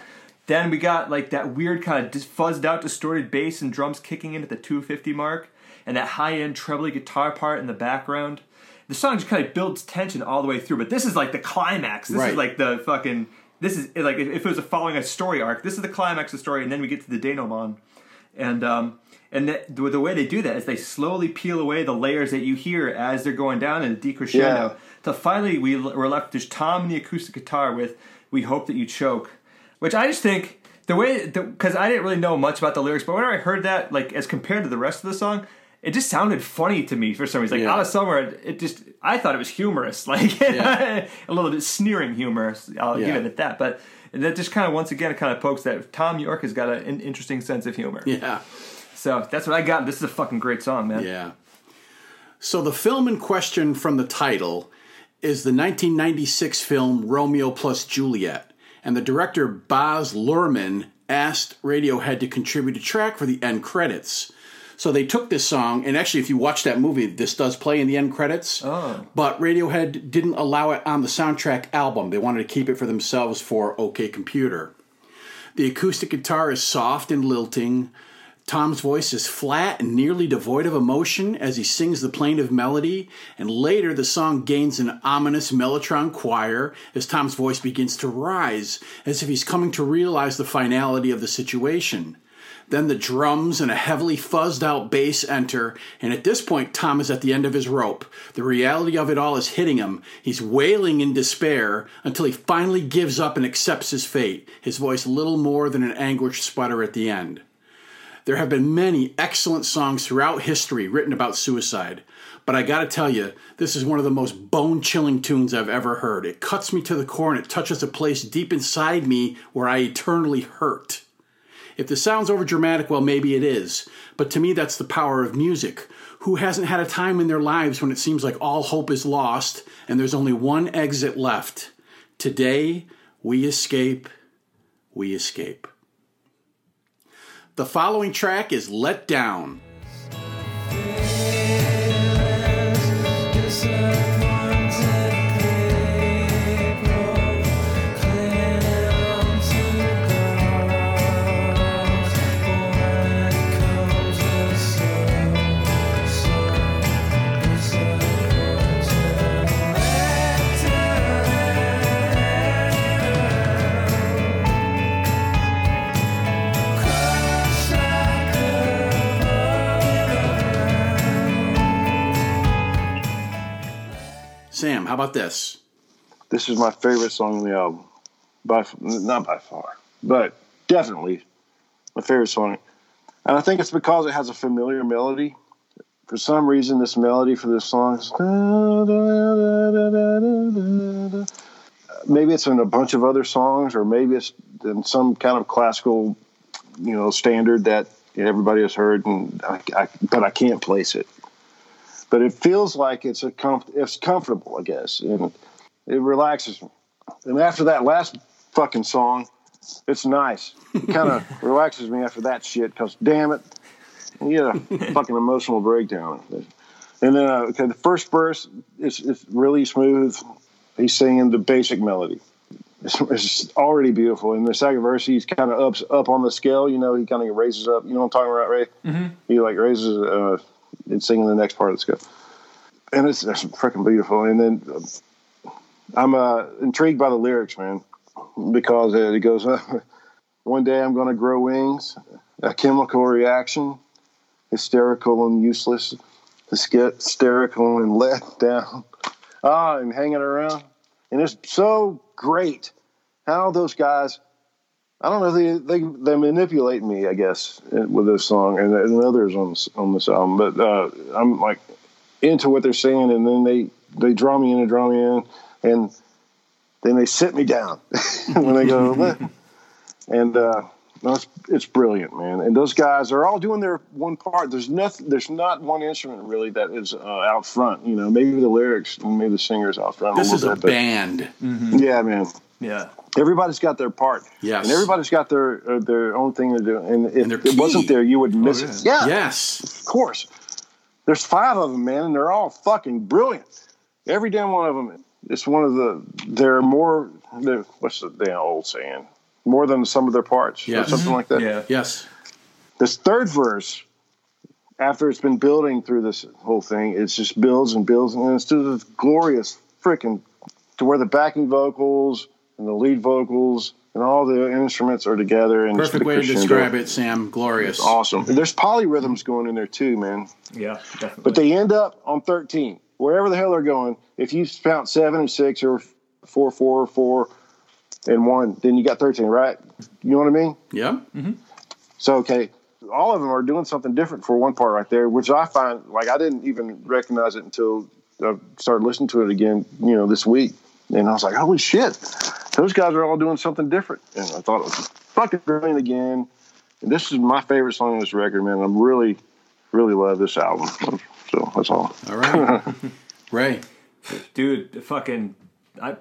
Then we got like that weird kind of dis- fuzzed out, distorted bass and drums kicking in at the 250 mark, and that high end trebly guitar part in the background. The song just kind of builds tension all the way through, but this is like the climax. This Right. is like the fucking. This is like if it was a following a story arc. This is the climax of the story, and then we get to the denouement, and um and the, the the way they do that is they slowly peel away the layers that you hear as they're going down in the decrescendo. Yeah. Till finally we we're left just Tom and the acoustic guitar with "We Hope That You Choke," which I just think the way because I didn't really know much about the lyrics, but whenever I heard that, like as compared to the rest of the song, it just sounded funny to me for some reason. Like Yeah. out of somewhere, it, it just I thought it was humorous, like Yeah. a little bit sneering humor. I'll Yeah. give it at that, but. That just kind of once again kind of pokes that Thom Yorke has got an interesting sense of humor. Yeah. So that's what I got. This is a fucking great song, man. Yeah. So the film in question from the title is the 1996 film Romeo plus Juliet, and the director Baz Luhrmann asked Radiohead to contribute a track for the end credits. So they took this song, and actually, if you watch that movie, this does play in the end credits. Oh. But Radiohead didn't allow it on the soundtrack album. They wanted to keep it for themselves for OK Computer. The acoustic guitar is soft and lilting. Tom's voice is flat and nearly devoid of emotion as he sings the plaintive melody, and later the song gains an ominous mellotron choir as Tom's voice begins to rise, as if he's coming to realize the finality of the situation. Then the drums and a heavily fuzzed out bass enter, and at this point, Tom is at the end of his rope. The reality of it all is hitting him. He's wailing in despair until he finally gives up and accepts his fate, his voice little more than an anguished sputter at the end. There have been many excellent songs throughout history written about suicide, but I gotta tell you, this is one of the most bone chilling tunes I've ever heard. It cuts me to the core and it touches a place deep inside me where I eternally hurt. If this sounds over dramatic, well, maybe it is. But to me, that's the power of music. Who hasn't had a time in their lives when it seems like all hope is lost and there's only one exit left? Today, we escape, we escape. The following track is Let Down. How about this? This is my favorite song on the album, by not by far, but definitely my favorite song. And I think it's because it has a familiar melody. For some reason, this melody for this song is maybe it's in a bunch of other songs, or maybe it's in some kind of classical, you know, standard that everybody has heard, and I, I, but I can't place it but it feels like it's a comf- it's comfortable, I guess, and it relaxes me. And after that last fucking song, it's nice. It kind of relaxes me after that shit because damn it, you get a fucking emotional breakdown. And then uh, okay, the first verse is it's really smooth. He's singing the basic melody. It's, it's already beautiful. And the second verse, he's kind of ups up on the scale. You know, he kind of raises up. You know what I'm talking about, Ray? Mm-hmm. He like raises. Uh, and singing the next part. Let's go. And it's, it's freaking beautiful. And then I'm uh, intrigued by the lyrics, man, because it goes, one day I'm going to grow wings, a chemical reaction, hysterical and useless, hysterical and let down. Ah, and hanging around. And it's so great how those guys – I don't know. They they they manipulate me, I guess, with this song and, and others on this, on this album. But uh, I'm like into what they're saying, and then they they draw me in and draw me in, and then they sit me down when they go. and uh, no, it's, it's brilliant, man. And those guys are all doing their one part. There's nothing. There's not one instrument really that is uh, out front. You know, maybe the lyrics, maybe the singers out front. This a is a bit, band. Mm-hmm. Yeah, man. Yeah. Everybody's got their part. Yes. And everybody's got their uh, their own thing to do. And if And it wasn't there, you would miss yeah. it. Yeah. Yes. Of course. There's five of them, man, and they're all fucking brilliant. Every damn one of them. It's one of the. They're more. They're, what's the damn old saying? More than some of their parts. or Yes. something like that. Yeah. Yes. This third verse, after it's been building through this whole thing, it just builds and builds, and it's just this glorious freaking to where the backing vocals and the lead vocals and all the instruments are together. And Perfect way to describe it, Sam. Glorious. Awesome. And there's polyrhythms going in there too, man. Yeah. Definitely. But they end up on 13, wherever the hell they're going. If you found seven and six or four, four, four, and one, then you got 13, right? You know what I mean? Yeah. Mm-hmm. So, okay, all of them are doing something different for one part right there, which I find like I didn't even recognize it until I started listening to it again, you know, this week. And I was like, holy shit, those guys are all doing something different. And I thought it was fucking brilliant again. And this is my favorite song on this record, man. I'm really, really love this album. So that's all. All right. Ray. dude, fucking I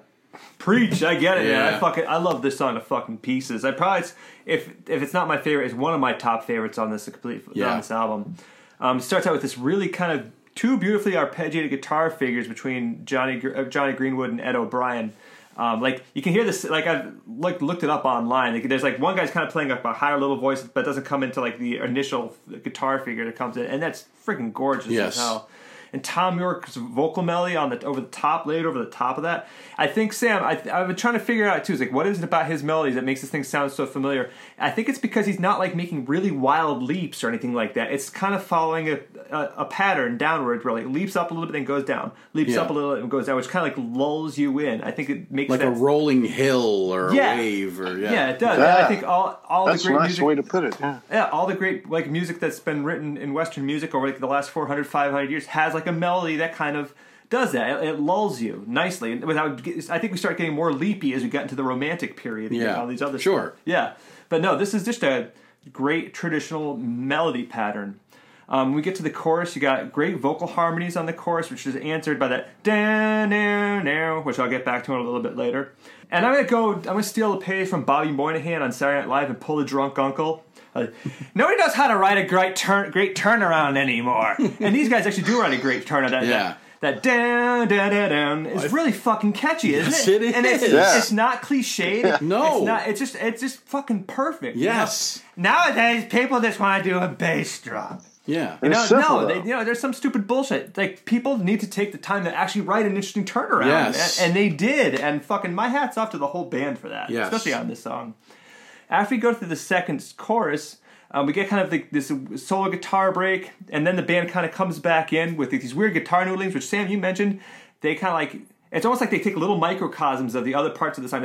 preach. I get it. Yeah. Yeah. I fucking I love this song to fucking pieces. I probably if if it's not my favorite, it's one of my top favorites on this complete Yeah. on this album. Um, starts out with this really kind of two beautifully arpeggiated guitar figures between Jonny uh, Jonny Greenwood and Ed O'Brien. Um, like you can hear this, like I've looked looked it up online. Like, there's like one guy's kind of playing like a higher level voice, but doesn't come into like the initial guitar figure that comes in, and that's freaking gorgeous Yes. as hell. And Thom Yorke's vocal melody on the over the top, laid over the top of that. I think Sam, I, I've been trying to figure out too. Is like, what is it about his melodies that makes this thing sound so familiar? I think it's because he's not like making really wild leaps or anything like that. It's kind of following a, a, a pattern downward, really. It leaps up a little bit, then goes down. Leaps Yeah. up a little, bit and goes down, which kind of like lulls you in. I think it makes Like that a rolling hill or Yeah. a wave or yeah. yeah, it does. Yeah. I think all all That's the a great nice music, way to put it. Yeah. yeah, all the great like music that's been written in Western music over like the last 400, 500 years has like a melody that kind of does that. It, it lulls you nicely. and Without, I think we start getting more leapy as we get into the Romantic period. and Yeah, all these other sure. stuff. Yeah, but no, this is just a great traditional melody pattern. Um, when we get to the chorus, you got great vocal harmonies on the chorus, which is answered by that da now now, which I'll get back to in a little bit later. And I'm gonna go. I'm gonna steal a page from Bobby Moynihan on Saturday Night Live and pull the drunk uncle. Nobody knows how to write a great turn, great turnaround anymore. and these guys actually do write a great turnaround. That, Yeah. That, that down, down, down, down is really fucking catchy, isn't Yes, it? it And it's. Yeah. it's not cliched. No. it's not. It's just it's just fucking perfect. you know? Yes. Nowadays, people just want to do a bass drop. Yeah. It's No, simple, no, they, you know, there's some stupid bullshit. Like people need to take the time to actually write an interesting turnaround, Yes. and, and they did. And fucking, my hats off to the whole band for that, Yes. especially on this song. After we go through the second chorus, um, we get kind of the, this solo guitar break, and then the band kind of comes back in with these weird guitar noodlings, which Sam you mentioned. They kind of like it's almost like they take little microcosms of the other parts of the song.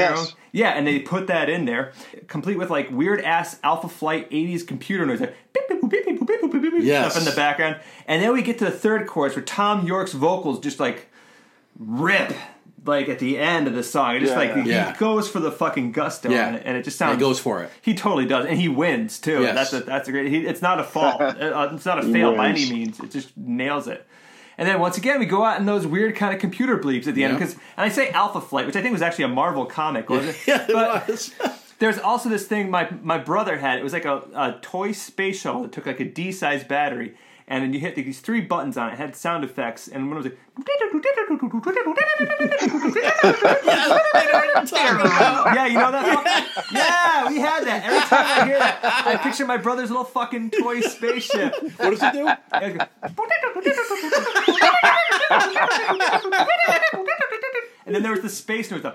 Yes. Yeah, and they put that in there, complete with like weird ass Alpha Flight '80s computer noise, like beep, beep, boop, beep, beep, boop, beep, boop, beep, beep, Yes. stuff in the background. And then we get to the third chorus where Thom Yorke's vocals just like rip like at the end of the song. It just Yeah, like yeah. he Yeah. goes for the fucking gusto Yeah. it, and it just And sounds. he goes for it. He totally does, and he wins too. Yes. That's a that's a great. He, it's not a fault. Uh, it's not a fail by any means. It just nails it. And then once again, we go out in those weird kind of computer bleeps at the end because, and I say Alpha Flight, which I think was actually a Marvel comic, wasn't it? Yeah, it But- was. there's also this thing my my brother had. It was like a, a toy space shuttle that took like a D sized battery, and then you hit these three buttons on it. it had sound effects, and one was like. yeah, you know that? Yeah, we had that. Every time I hear that, I picture my brother's little fucking toy spaceship. What does it do? and then there was the space noise. The,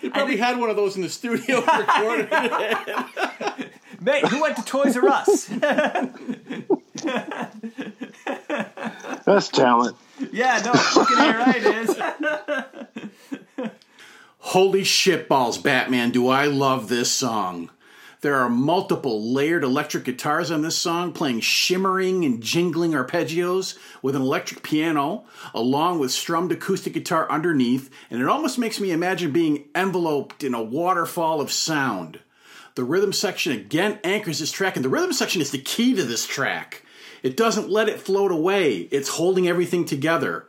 He probably had one of those in the studio recorded. it. Mate, who went to Toys R Us? That's talent. yeah, no, fucking A right it is. Holy shit balls, Batman, do I love this song. There are multiple layered electric guitars on this song playing shimmering and jingling arpeggios with an electric piano, along with strummed acoustic guitar underneath, and it almost makes me imagine being enveloped in a waterfall of sound. The rhythm section again anchors this track, and the rhythm section is the key to this track. It doesn't let it float away, it's holding everything together.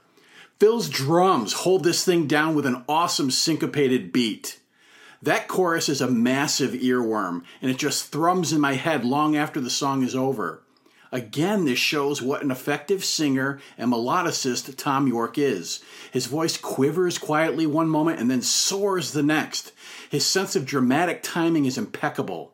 Phil's drums hold this thing down with an awesome syncopated beat. That chorus is a massive earworm, and it just thrums in my head long after the song is over. Again, this shows what an effective singer and melodicist Thom Yorke is. His voice quivers quietly one moment and then soars the next. His sense of dramatic timing is impeccable.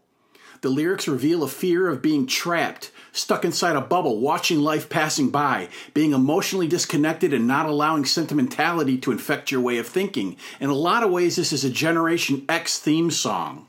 The lyrics reveal a fear of being trapped, stuck inside a bubble, watching life passing by, being emotionally disconnected and not allowing sentimentality to infect your way of thinking. In a lot of ways, this is a Generation X theme song.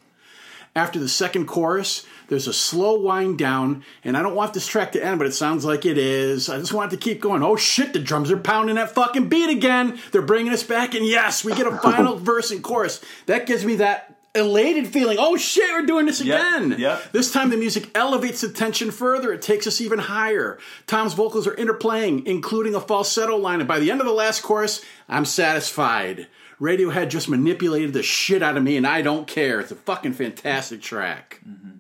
After the second chorus, there's a slow wind down, and I don't want this track to end, but it sounds like it is. I just want it to keep going. Oh shit, the drums are pounding that fucking beat again. They're bringing us back, and yes, we get a final verse and chorus. That gives me that elated feeling. Oh shit, we're doing this Yep, again. yep. This time the music elevates the tension further. It takes us even higher. Tom's vocals are interplaying, including a falsetto line, and by the end of the last chorus, I'm satisfied. Radiohead just manipulated the shit out of me, and I don't care. It's a fucking fantastic track. Mm-hmm.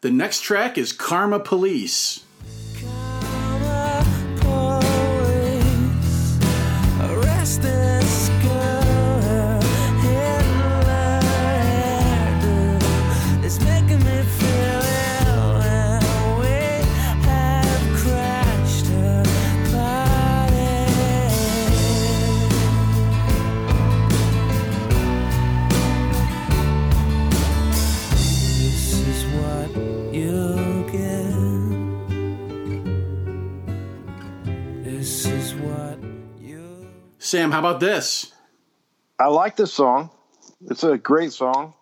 The next track is Karma Police. Sam, how about this? I like this song. It's a great song.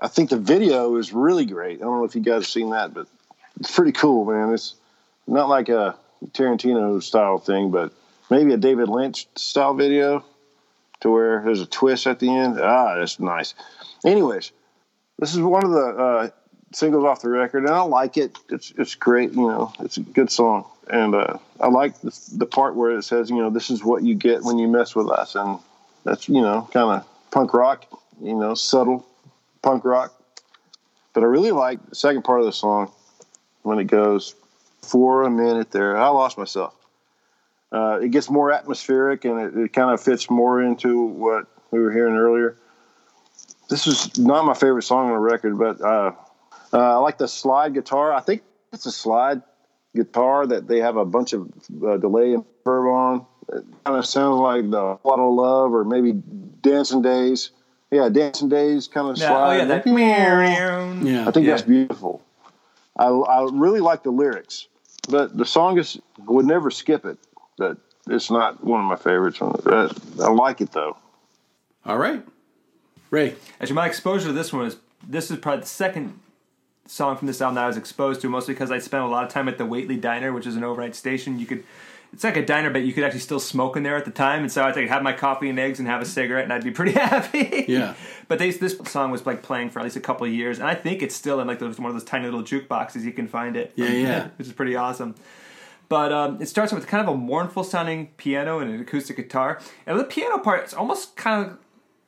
I think the video is really great. I don't know if you guys have seen that, but it's pretty cool, man. It's not like a Tarantino style thing, but maybe a David Lynch style video to where there's a twist at the end. Ah, that's nice. Anyways, this is one of the uh, singles off the record, and I like it. It's it's great. You know, it's a good song, and uh, I like the, the part where it says, you know, this is what you get when you mess with us, and that's you know kind of punk rock. You know, subtle punk rock. But I really like the second part of the song when it goes for a minute there. I lost myself. Uh, it gets more atmospheric and it, it kind of fits more into what we were hearing earlier. This is not my favorite song on the record, but uh, uh, I like the slide guitar. I think it's a slide guitar that they have a bunch of uh, delay and verb on. It kind of sounds like the lot of love or maybe dancing days. Yeah, dancing days kind of Yeah, slide. oh yeah, that. Yeah. I think Yeah. that's beautiful. I, I really like the lyrics, but the song is would never skip it. But it's not one of my favorites. Uh, I like it though. All right. Ray. Actually, my exposure to this one is this is probably the second song from this album that I was exposed to, mostly because I spent a lot of time at the Waitley Diner, which is an overnight station. You could, it's like a diner, but you could actually still smoke in there at the time, and so I'd like have my coffee and eggs and have a cigarette, and I'd be pretty happy. Yeah. But they, this song was like playing for at least a couple of years, and I think it's still in like those, one of those tiny little jukeboxes you can find it. Yeah, yeah. which is pretty awesome. But um, it starts with kind of a mournful sounding piano and an acoustic guitar. And the piano part, it's almost kind of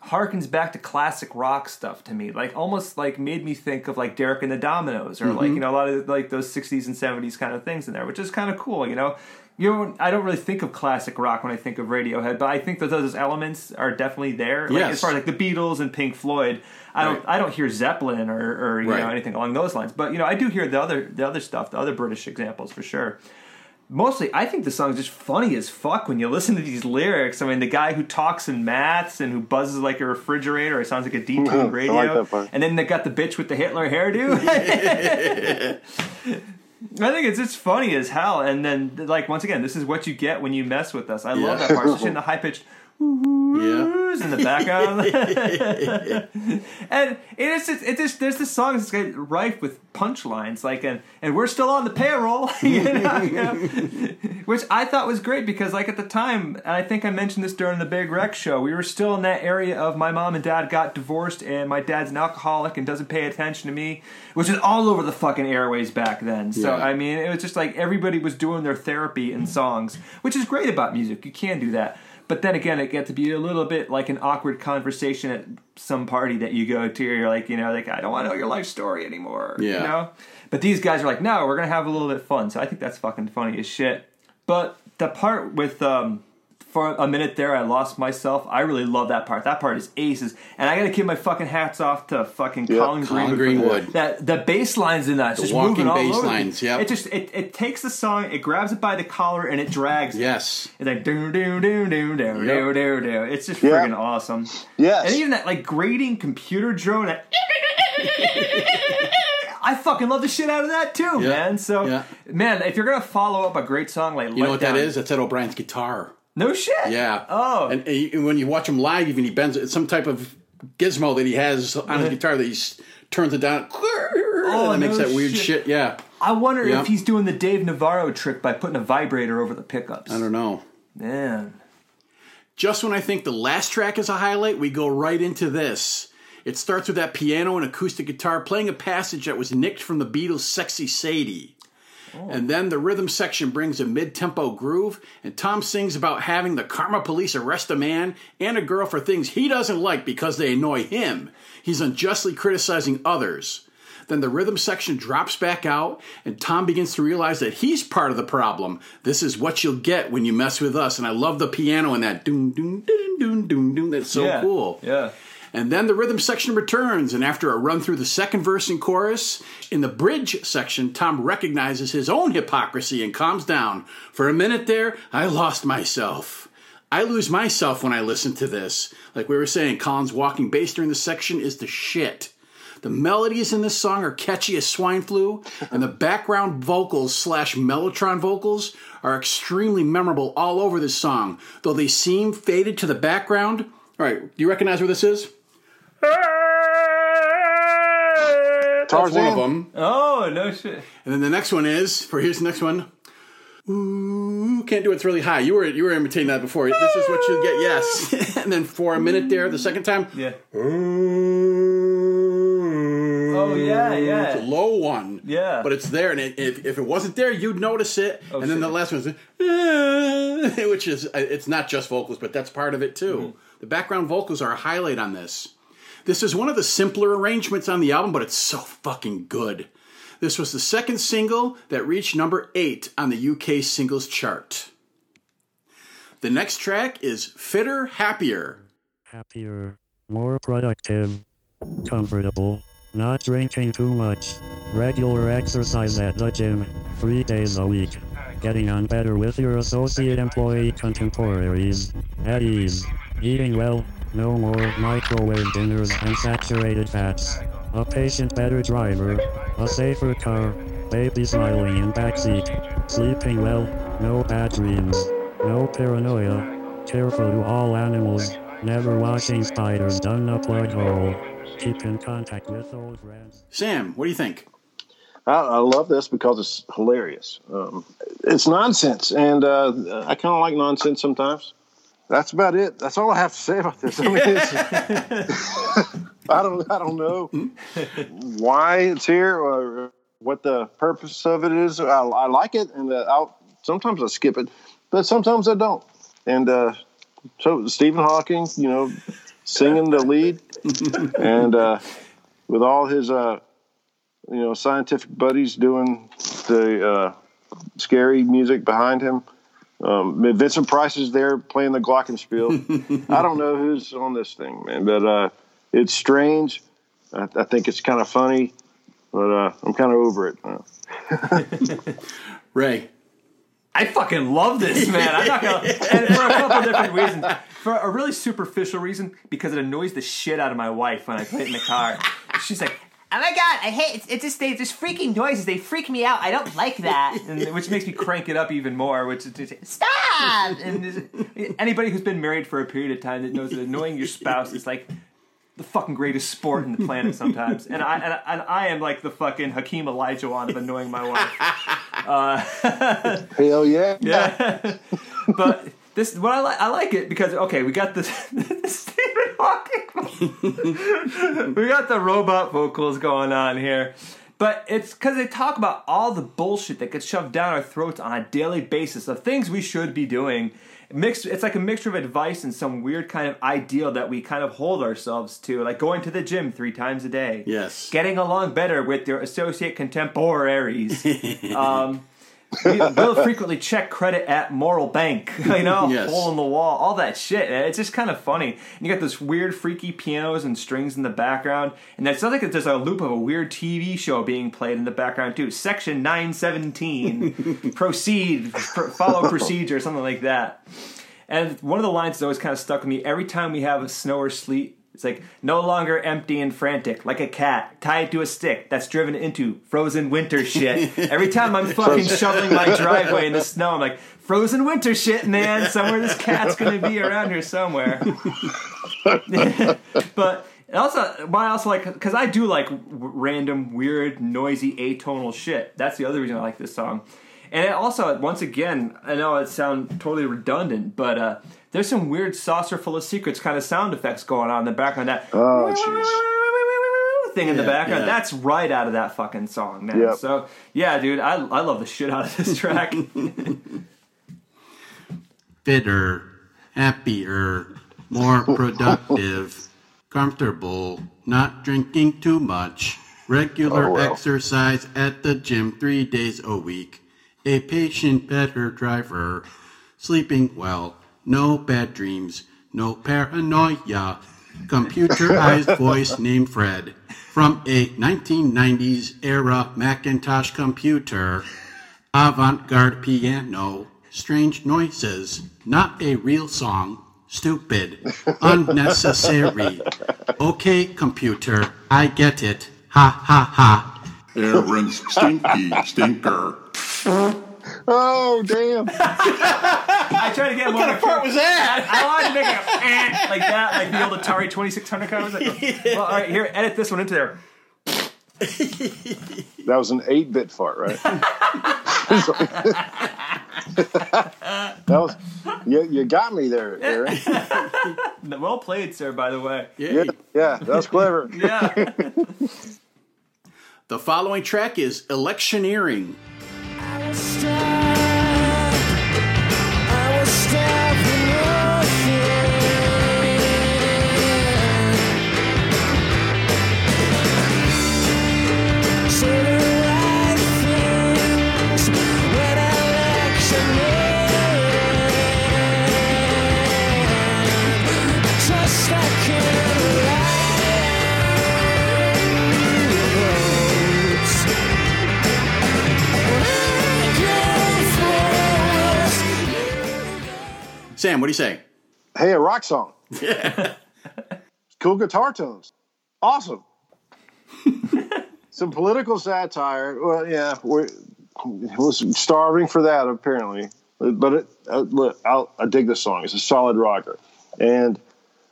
harkens back to classic rock stuff to me. Like almost like made me think of like Derek and the Dominos or like, mm-hmm. you know, a lot of like those 60s and 70s kind of things in there, which is kind of cool, you know. You know, I don't really think of classic rock when I think of Radiohead, but I think that those elements are definitely there. Like Yes. as far as like the Beatles and Pink Floyd, I don't Right. I don't hear Zeppelin or, or you Right. know anything along those lines. But you know, I do hear the other the other stuff, the other British examples for sure mostly I think the song's just funny as fuck when you listen to these lyrics. I mean, the guy who talks in maths and who buzzes like a refrigerator, it sounds like a detuned like radio. that part. And then they got the bitch with the Hitler hairdo. I think it's just funny as hell. And then, like, once again, this is what you get when you mess with us. I love that part, especially in the high pitched Yeah. in the background. and it's just, it just there's this song that's got rife with punchlines like and and we're still on the payroll, you know, you know? which I thought was great because like at the time, and I think I mentioned this during the Big Rec show, we were still in that area of my mom and dad got divorced and my dad's an alcoholic and doesn't pay attention to me, which is all over the fucking airways back then. So Yeah. I mean, it was just like everybody was doing their therapy in songs, which is great about music. You can do that. But then again, it gets to be a little bit like an awkward conversation at some party that you go to. You're like, you know, like I don't want to know your life story anymore. Yeah. You know. But these guys are like, no, we're gonna have a little bit of fun. So I think that's fucking funny as shit. But the part with um, for a minute there, I lost myself. I really love that part. That part is aces, and I gotta give my fucking hats off to fucking Yep. Colin Colin Greenwood. for Greenwood. That the bass lines in that, it's just walking moving all bass over. lines, yep. It just it, it takes the song, it grabs it by the collar, and it drags. it. Yes. It's like do do do do do do do do. It's just Yeah. friggin' awesome. Yes. And even that like grating computer drone. that- I fucking love the shit out of that too, Yeah. man. So, Yeah. man, if you're gonna follow up a great song like You know what that Down- is? That's Ed O'Brien's guitar. No shit. Yeah. Oh. And, and when you watch him live, even he bends it's some type of gizmo that he has on his guitar that he turns it down. Oh, that makes no that weird shit. shit. Yeah. I wonder Yeah. if he's doing the Dave Navarro trick by putting a vibrator over the pickups. I don't know. Man. Just when I think the last track is a highlight, we go right into this. It starts with that piano and acoustic guitar playing a passage that was nicked from the Beatles' Sexy Sadie. Oh. And then the rhythm section brings a mid tempo groove, and Tom sings about having the karma police arrest a man and a girl for things he doesn't like because they annoy him. He's unjustly criticizing others. Then the rhythm section drops back out, and Tom begins to realize that he's part of the problem. This is what you'll get when you mess with us. And I love the piano and that doom, doom, doom, doom, doom, doom. That's so yeah. cool. Yeah. And then the rhythm section returns, and after a run through the second verse and chorus, in the bridge section, Tom recognizes his own hypocrisy and calms down. For a minute there, I lost myself. I lose myself when I listen to this. Like we were saying, Colin's walking bass during this section is the shit. The melodies in this song are catchy as swine flu, and the background vocals slash mellotron vocals are extremely memorable all over this song. Though they seem faded to the background. All right, do you recognize where this is? That's one of them. Oh no shit! And then the next one is for here's the next one. Ooh, can't do it. It's really high. You were you were imitating that before. This is what you get. Yes. and then for a minute there, the second time. Yeah. Oh yeah, yeah. It's a low one. Yeah. But it's there, and it, if if it wasn't there, you'd notice it. Oh, and then shit. the last one is, which is uh, it's not just vocals, but that's part of it too. Mm-hmm. The background vocals are a highlight on this. This is one of the simpler arrangements on the album, but it's so fucking good. This was the second single that reached number eight on the UK singles chart. The next track is Fitter Happier. happier, more productive, comfortable, not drinking too much, regular exercise at the gym, three days a week, getting on better with your associate employee contemporaries, at ease, eating well, no more microwave dinners and saturated fats, a patient better driver, a safer car, baby smiling in backseat, sleeping well, no bad dreams, no paranoia, careful to all animals, never watching spiders down a plug hole, keep in contact with old friends. Sam, what do you think? I, I love this because it's hilarious. Um, it's nonsense, and uh, I kind of like nonsense sometimes. That's about it. That's all I have to say about this. I mean, I don't, I don't know why it's here or what the purpose of it is. I, I like it, and uh, I'll sometimes I skip it, but sometimes I don't. And uh, so Stephen Hawking, you know, singing the lead, and uh, with all his uh, you know scientific buddies doing the uh, scary music behind him. Um, Vincent Price is there playing the glockenspiel. I don't know who's on this thing, man, but uh, it's strange. I, I think it's kind of funny, but uh, I'm kind of over it. Ray. I fucking love this, man. I'm not gonna, and for a couple different reasons. For a really superficial reason, because it annoys the shit out of my wife when I play it in the car. She's like, Oh my god, I hate it. It's just they just freaking noises. They freak me out. I don't like that. and, which makes me crank it up even more. Which is just, Stop! and there's- anybody who's been married for a period of time that knows that annoying your spouse is like the fucking greatest sport in the planet sometimes. And I and, I- and I am like the fucking Hakeem Olajuwon of annoying my wife. Uh, hell yeah! Yeah. but this what I like I like it because okay, we got the, the Stephen Hawking We got the robot vocals going on here. But it's because they talk about all the bullshit that gets shoved down our throats on a daily basis of things we should be doing. Mixed, it's like a mixture of advice and some weird kind of ideal that we kind of hold ourselves to, like going to the gym three times a day. Yes. Getting along better with your associate contemporaries. um, we will frequently check credit at Moral Bank, you know, Yes. hole in the wall, all that shit. It's just kind of funny. And you got this weird, freaky pianos and strings in the background, and it sounds like there's a loop of a weird TV show being played in the background too. Section nine seventeen, proceed, pr- follow procedure, something like that. And one of the lines that always kind of stuck with me every time we have a snow or sleet. It's like no longer empty and frantic, like a cat tied to a stick that's driven into frozen winter shit. Every time I'm fucking shoveling my driveway in the snow, I'm like frozen winter shit, man. Somewhere this cat's gonna be around here somewhere. but also, why I also like because I do like w- random, weird, noisy, atonal shit. That's the other reason I like this song. And it also, once again, I know it sounds totally redundant, but uh, there's some weird Saucerful of Secrets kind of sound effects going on in the background. That Oh, jeez. thing in the background. yeah. That's right out of that fucking song, man. Yep. So yeah, dude, I I love the shit out of this track. fitter, happier, more productive, comfortable, not drinking too much, regular Oh, well. exercise at the gym three days a week, a patient better driver, sleeping well, no bad dreams, no paranoia, computerized voice named Fred, from a 1990s era Macintosh computer, avant garde piano, strange noises, not a real song, stupid, unnecessary. Okay, computer, I get it. Ha ha ha. Aaron Stinky Stinker. Oh damn! I tried to get one. What part was that? I wanted to make it like that, like the old Atari 2600 card. I was like, oh, well, all right, here, edit this one into there. That was an eight-bit fart, right? that was you. You got me there, Aaron. Well played, sir. By the way. Yeah, yeah, that was clever. Yeah. The following track is Electioneering. Sam, what do you say? Hey, a rock song. Yeah. cool guitar tones. Awesome. Some political satire. Well, yeah, we're was starving for that apparently. But it, uh, look, I'll, I dig this song. It's a solid rocker, and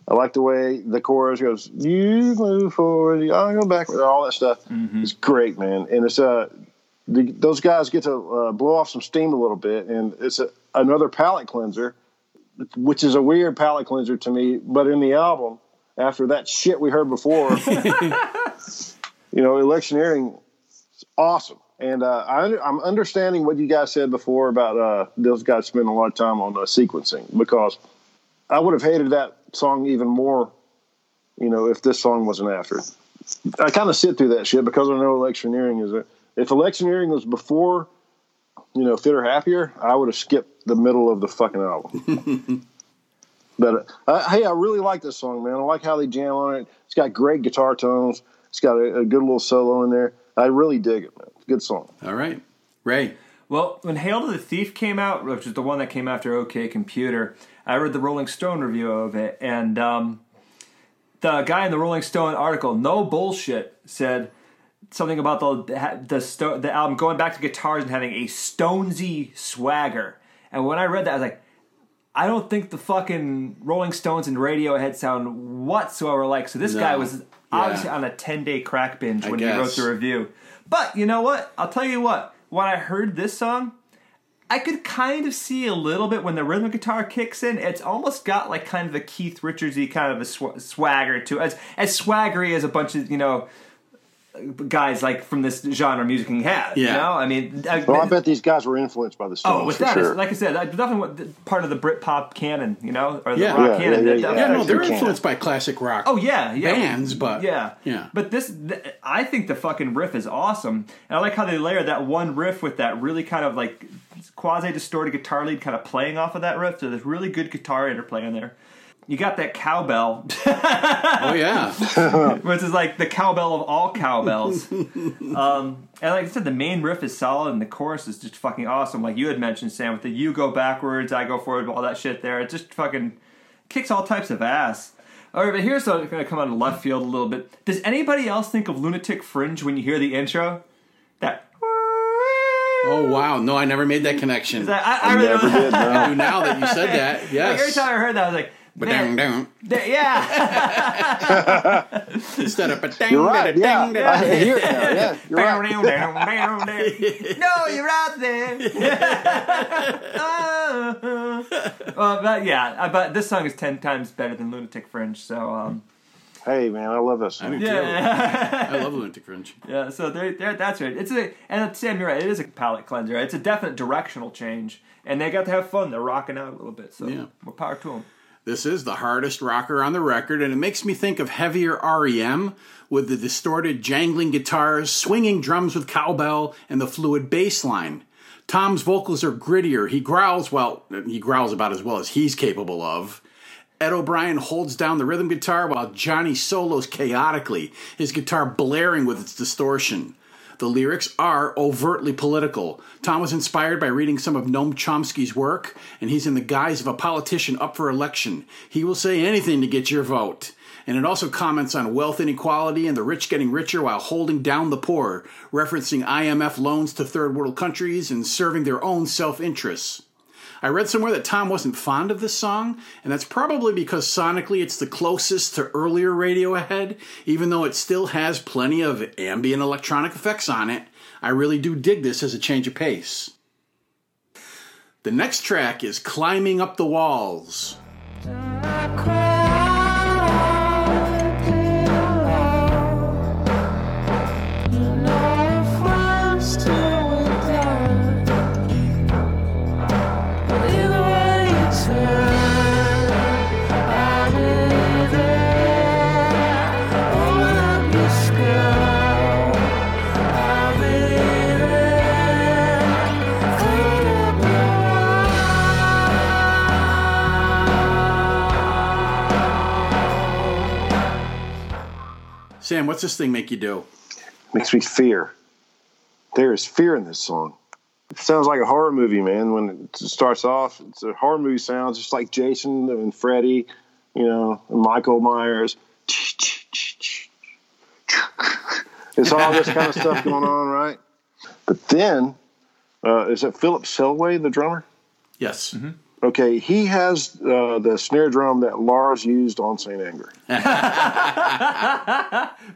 I like the way the chorus goes. You move forward, I'll go backward. All that stuff. It's great, man. And it's uh, the, those guys get to uh, blow off some steam a little bit, and it's a, another palate cleanser which is a weird palate cleanser to me. But in the album, after that shit we heard before, you know, electioneering is awesome. And uh, I, I'm understanding what you guys said before about uh, those guys spending a lot of time on uh, sequencing because I would have hated that song even more, you know, if this song wasn't after. I kind of sit through that shit because I know electioneering is a. If electioneering was before, you know, Fit or Happier, I would have skipped the middle of the fucking album. but uh, hey, I really like this song, man. I like how they jam on it. It's got great guitar tones. It's got a, a good little solo in there. I really dig it, man. Good song. All right. Ray. Well, when Hail to the Thief came out, which is the one that came after OK Computer, I read the Rolling Stone review of it, and um, the guy in the Rolling Stone article, no bullshit, said something about the the sto- the album going back to guitars and having a Stonesy swagger. And when I read that, I was like, I don't think the fucking Rolling Stones and Radiohead sound whatsoever like. So this No. guy was obviously Yeah. on a ten day crack binge I when he wrote the review. But you know what? I'll tell you what. When I heard this song, I could kind of see a little bit when the rhythm guitar kicks in. It's almost got like kind of a Keith Richardsy kind of a sw- swagger to it. as as swaggery as a bunch of you know guys like from this genre of music can have. You Yeah. know, I mean, I, Well, I bet these guys were influenced by the Stones Oh, with for that, sure. it's- like I said, that's definitely what, part of the Britpop canon, you know, or the Yeah. rock Yeah, canon. yeah, that- yeah, Yeah, no, they're influenced by classic rock. Oh yeah, yeah. Bands, but- yeah, yeah. But this, th- I think the fucking riff is awesome, and I like how they layer that one riff with that really kind of like quasi distorted guitar lead, kind of playing off of that riff. So there's really good guitar interplay in there. You got that cowbell, Oh, yeah. which is like the cowbell of all cowbells. um, and like I said, the main riff is solid, and the chorus is just fucking awesome. Like you had mentioned, Sam, with the "you go backwards, I go forward," all that shit there. It just fucking kicks all types of ass. All right, but here's going to come out of left field a little bit. Does anybody else think of Lunatic Fringe when you hear the intro? That. Oh, wow. No, I never made that connection. that I, I I really never did. I No. do now that you said that. Like, Yes. every time I heard that, I was like, But man, dang, dang. yeah. Instead of a dang, You're right. da- Yeah, dang, I da- hear it now. Yeah, you're right. no, you're out there. well, but yeah, but this song is ten times better than Lunatic Fringe. So um, Hey, man, I love this I song. do too. yeah, I love Lunatic Fringe. yeah. So there, there, that's right. It's a and Sam, you're right. It is a palate cleanser. It's a definite directional change, and they got to have fun. They're rocking out a little bit. So Yeah. more power to them. This is the hardest rocker on the record, and it makes me think of heavier REM with the distorted, jangling guitars, swinging drums with cowbell, and the fluid bass line. Thom's vocals are grittier. He growls, well, he growls about as well as he's capable of. Ed O'Brien holds down the rhythm guitar while Jonny solos chaotically, his guitar blaring with its distortion. The lyrics are overtly political. Thom was inspired by reading some of Noam Chomsky's work, and he's in the guise of a politician up for election. He will say anything to get your vote. And it also comments on wealth inequality and the rich getting richer while holding down the poor, referencing IMF loans to third world countries and serving their own self interests. I read somewhere that Thom wasn't fond of this song, and that's probably because sonically it's the closest to earlier Radiohead, even though it still has plenty of ambient electronic effects on it. I really do dig this as a change of pace. The next track is Climbing Up the Walls. Sam, what's this thing make you do? Makes me fear. There is fear in this song. It sounds like a horror movie, man. When it starts off, it's a horror movie sound, just like Jason and Freddy, you know, and Michael Myers. It's all this kind of stuff going on, right? But then, uh, is it Philip Selway, the drummer? Yes. Okay, he has uh, the snare drum that Lars used on St. Anger.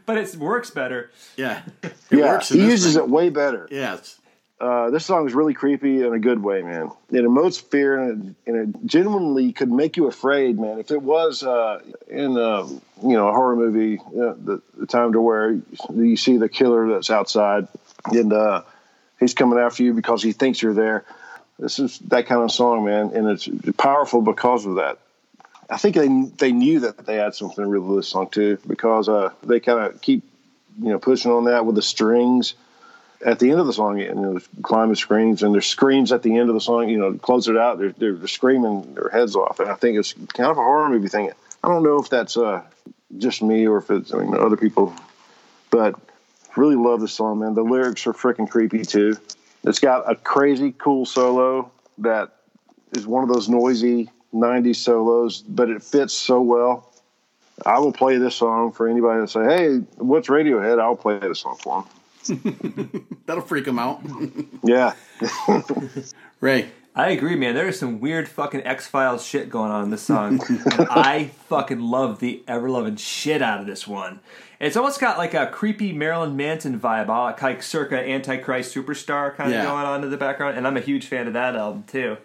But it works better. Yeah. It yeah, works he uses thing. it way better. Yes. Uh, this song is really creepy in a good way, man. It emotes fear and it, and it genuinely could make you afraid, man. If it was uh, in a, you know a horror movie, uh, the, the time to where you see the killer that's outside and uh, he's coming after you because he thinks you're there. This is that kind of song, man, and it's powerful because of that. I think they they knew that they had something real to this song too because uh, they kind of keep you know pushing on that with the strings at the end of the song, you know, climbing screams, and there's screams at the end of the song. You know, close it out. They're, they're, screaming their heads off, and I think it's kind of a horror movie thing. I don't know if that's uh, just me or if it's I mean other people, but really love this song, man. The lyrics are freaking creepy too. It's got a crazy cool solo that is one of those noisy '90s solos, but it fits so well. I will play this song for anybody that say, "Hey, what's Radiohead?" I'll play this song for them. That'll freak them out. Yeah. Ray. I agree, man. There is some weird fucking X Files shit going on in this song. I fucking love the ever loving shit out of this one. It's almost got like a creepy Marilyn Manson vibe, like circa Antichrist Superstar kind of Yeah. going on in the background, and I'm a huge fan of that album too.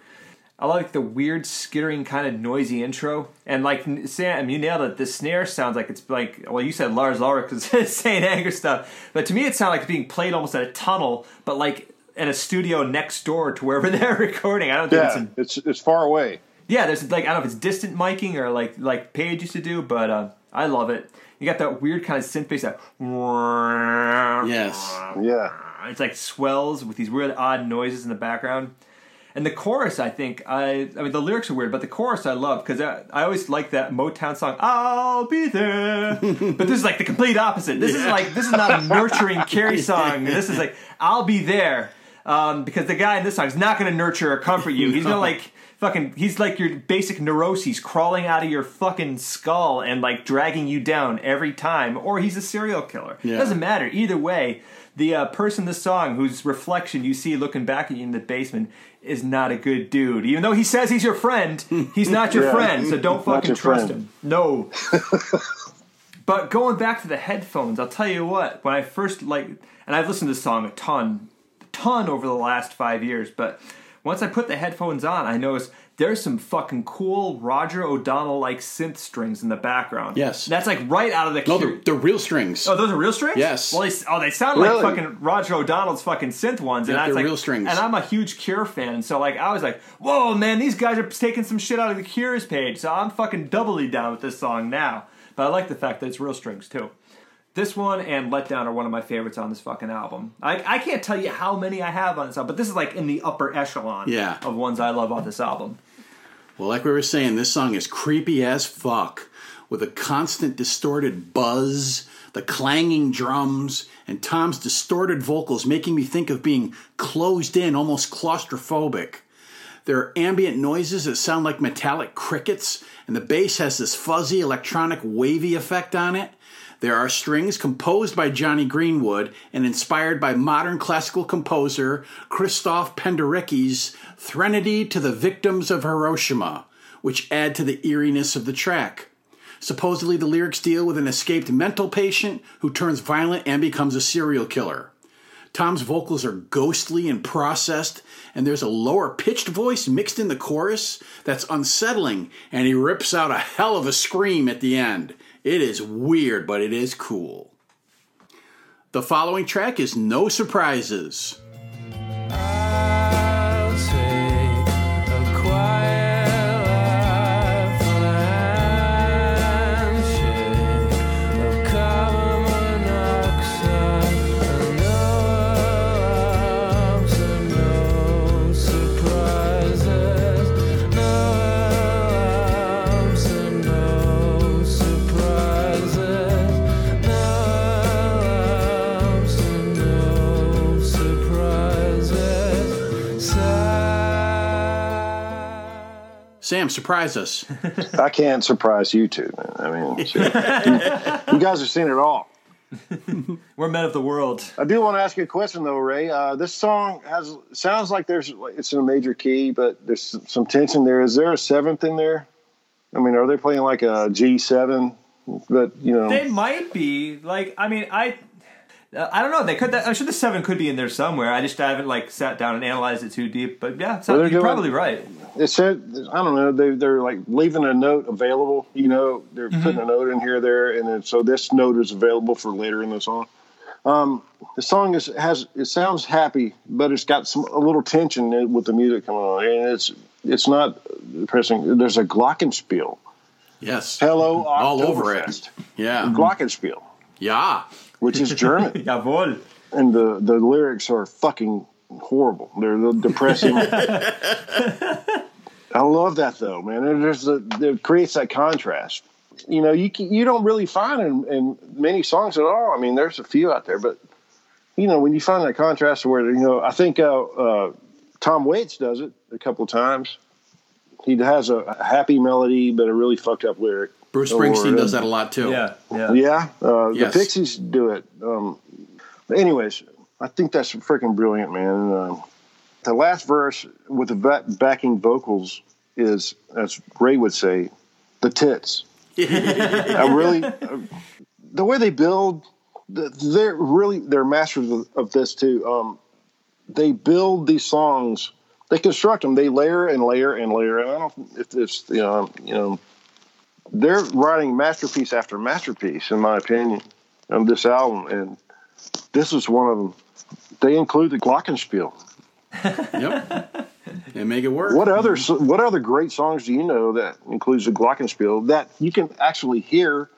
I like the weird skittering kind of noisy intro, and like Sam, you nailed it. The snare sounds like it's like well, you said Lars Ulrich is St. Anger stuff, but to me it sounds like it's being played almost at a tunnel, but like in a studio next door to wherever they're recording. I don't think it's in It's it's far away. yeah, there's like I don't know if it's distant miking or like like Page used to do, but uh, I love it. You got that weird kind of synth bass that Yes. Yeah. it's like swells with these weird odd noises in the background. And the chorus, I think, I I mean the lyrics are weird, but the chorus I love because I, I always like that Motown song. I'll be there, but this is like the complete opposite. This is like this is not a nurturing Carrie song. This is like I'll be there um, because the guy in this song is not going to nurture or comfort you. He's gonna like fucking. He's like your basic neuroses crawling out of your fucking skull and like dragging you down every time. Or he's a serial killer. Yeah. Doesn't matter either way. The uh, person in the song whose reflection you see looking back at you in the basement is not a good dude. Even though he says he's your friend, he's not your Yeah. friend. So don't fucking trust friend. him. No. But going back to the headphones, I'll tell you what. When I first like, and I've listened to this song a ton, ton over the last five years. But once I put the headphones on, I noticed there's some fucking cool Roger O'Donnell like synth strings in the background. Yes. that's like right out of the. No, Cure- they're, they're real strings. Oh, those are real strings. Yes. Well, they, oh, they sound Really? like fucking Roger O'Donnell's fucking synth ones, and that's they're like real strings. And I'm a huge Cure fan, and so like I was like, "Whoa, man, these guys are taking some shit out of the Cure's page." So I'm fucking doubly down with this song now. But I like the fact that it's real strings too. This one and Let Down are one of my favorites on this fucking album. I, I can't tell you how many I have on this album, but this is like in the upper echelon Yeah. of ones I love on this album. Well, like we were saying, this song is creepy as fuck with a constant distorted buzz, the clanging drums, and Thom's distorted vocals making me think of being closed in, almost claustrophobic. There are ambient noises that sound like metallic crickets, and the bass has this fuzzy electronic wavy effect on it. There are strings composed by Jonny Greenwood and inspired by modern classical composer Krzysztof Penderecki's Threnody to the Victims of Hiroshima, which add to the eeriness of the track. Supposedly, the lyrics deal with an escaped mental patient who turns violent and becomes a serial killer. Thom's vocals are ghostly and processed, and there's a lower pitched voice mixed in the chorus that's unsettling, and he rips out a hell of a scream at the end. It is weird, but it is cool. The following track is No Surprises. I'll Sam, surprise us. I can't surprise you two. Man. I mean, shit. you, you guys have seen it all. We're men of the world. I do want to ask you a question though, Ray. Uh, this song has sounds like there's it's in a major key, but there's some tension there. Is there a seventh in there? I mean, are they playing like a G seven? But you know, They might be like. I mean, I. Uh, I don't know. They could. I'm sure the seven could be in there somewhere. I just haven't like sat down and analyzed it too deep. But yeah, so Well, they're you're doing- probably right. it said I don't know. They they're like leaving a note available. You know, they're putting a note in here there, and then, so this note is available for later in the song. Um, the song is has it sounds happy, but it's got some a little tension with the music coming on, and it's it's not depressing. There's a glockenspiel. Yes. Hello, All over it. Yeah. Glockenspiel, Yeah. which is German, Jawohl. and the the lyrics are fucking horrible. They're depressing. I love that though, man. It, there's a, it creates that contrast. You know, you can, you don't really find in, in many songs at all. I mean, there's a few out there, but you know, when you find that contrast where you know, I think uh, uh, Tom Waits does it a couple of times. He has a happy melody, but a really fucked up lyric. Bruce Springsteen uh, does that a lot too. Yeah, yeah. Yeah, uh, Yes. the Pixies do it. Um, but anyways, I think that's freaking brilliant, man. Um the last verse with the ba- backing vocals is, as Ray would say, the tits. I really, uh, the way they build, they're really they're masters of, of this too. Um, they build these songs, they construct them, they layer and layer and layer. And I don't know if it's you know you know they're writing masterpiece after masterpiece, in my opinion, on this album, and this is one of them. They include the Glockenspiel. Yep. and make it work. What other mhm. what other great songs do you know that includes the Glockenspiel that you can actually hear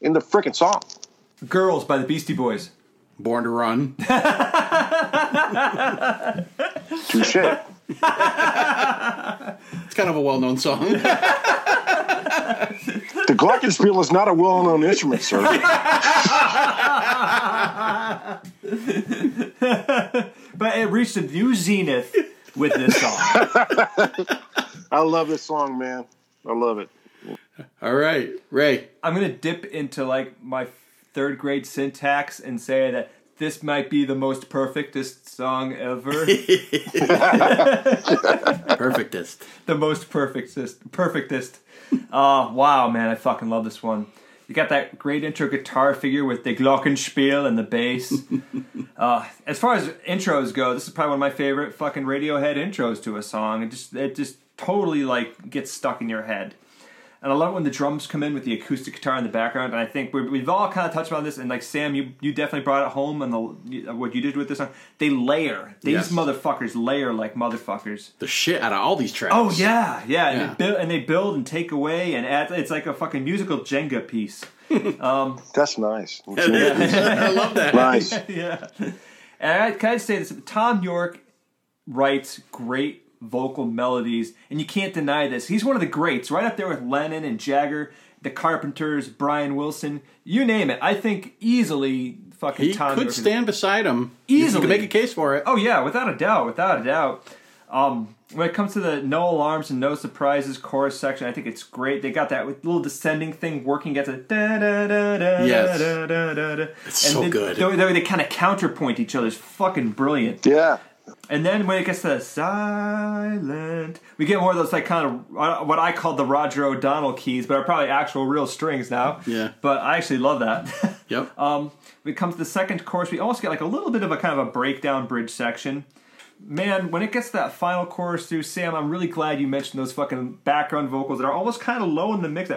in the freaking song? Girls by the Beastie Boys. Born to Run. Touche. It's kind of a well-known song. the Glockenspiel is not a well-known instrument, sir. But it reached a new zenith with this song. I love this song, man. I love it. All right, Ray. I'm gonna dip into like my third grade syntax and say that this might be the most perfectest song ever. Perfectest. the most perfectest, perfectest. Oh wow, man, I fucking love this one. You got that great intro guitar figure with the glockenspiel and the bass. uh, as far as intros go, this is probably one of my favorite fucking Radiohead intros to a song. It just it just totally like gets stuck in your head. And I love when the drums come in with the acoustic guitar in the background. And I think we we've all kind of touched on this. And like Sam, you you definitely brought it home. And the what you did with this song, they layer. These Yes. motherfuckers layer like motherfuckers. The shit out of all these tracks. Oh yeah, yeah, And, Yeah. they build, and they build and take away and add. It's like a fucking musical Jenga piece. Um, That's nice. I love that. nice. yeah. And I can I say this: Thom Yorke writes great vocal melodies, and you can't deny this. He's one of the greats, right up there with Lennon and Jagger, the Carpenters, Brian Wilson, you name it. I think easily fucking He Thom could Yorke is- stand beside him. You Easily. could make a case for it. Oh yeah, without a doubt, without a doubt. Um, when it comes to the no alarms and no surprises chorus section, I think it's great. They got that little descending thing working at the da da da da Yes. da da da da. It's so they, good. The way they, kind of counterpoint each other is fucking brilliant. Yeah. And then when it gets to silent, we get more of those like kind of uh, what I call the Roger O'Donnell keys, but are probably actual real strings now. Yeah. But I actually love that. Yep. Um, when it comes to the second chorus, we almost get like a little bit of a kind of a breakdown bridge section. Man, when it gets to that final chorus through Sam, I'm really glad you mentioned those fucking background vocals that are almost kind of low in the mix.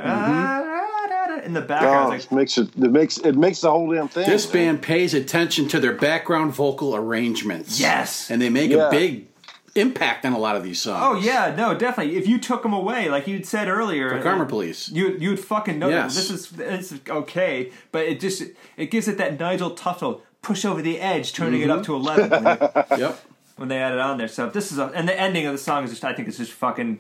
In the background, Oh, it's it like, makes it, it makes it makes the whole damn thing. This man. band pays attention to their background vocal arrangements. Yes. And they make Yeah. a big impact on a lot of these songs. oh yeah, no, definitely. If you took them away, like you'd said earlier, For Karma Police. you you'd fucking know Yes. that this is this is okay, but it just it gives it that Nigel Tufnel push over the edge, turning it up to mm-hmm. eleven when they, Yep. when they add it on there. So this is a, and the ending of the song is just I think it's just fucking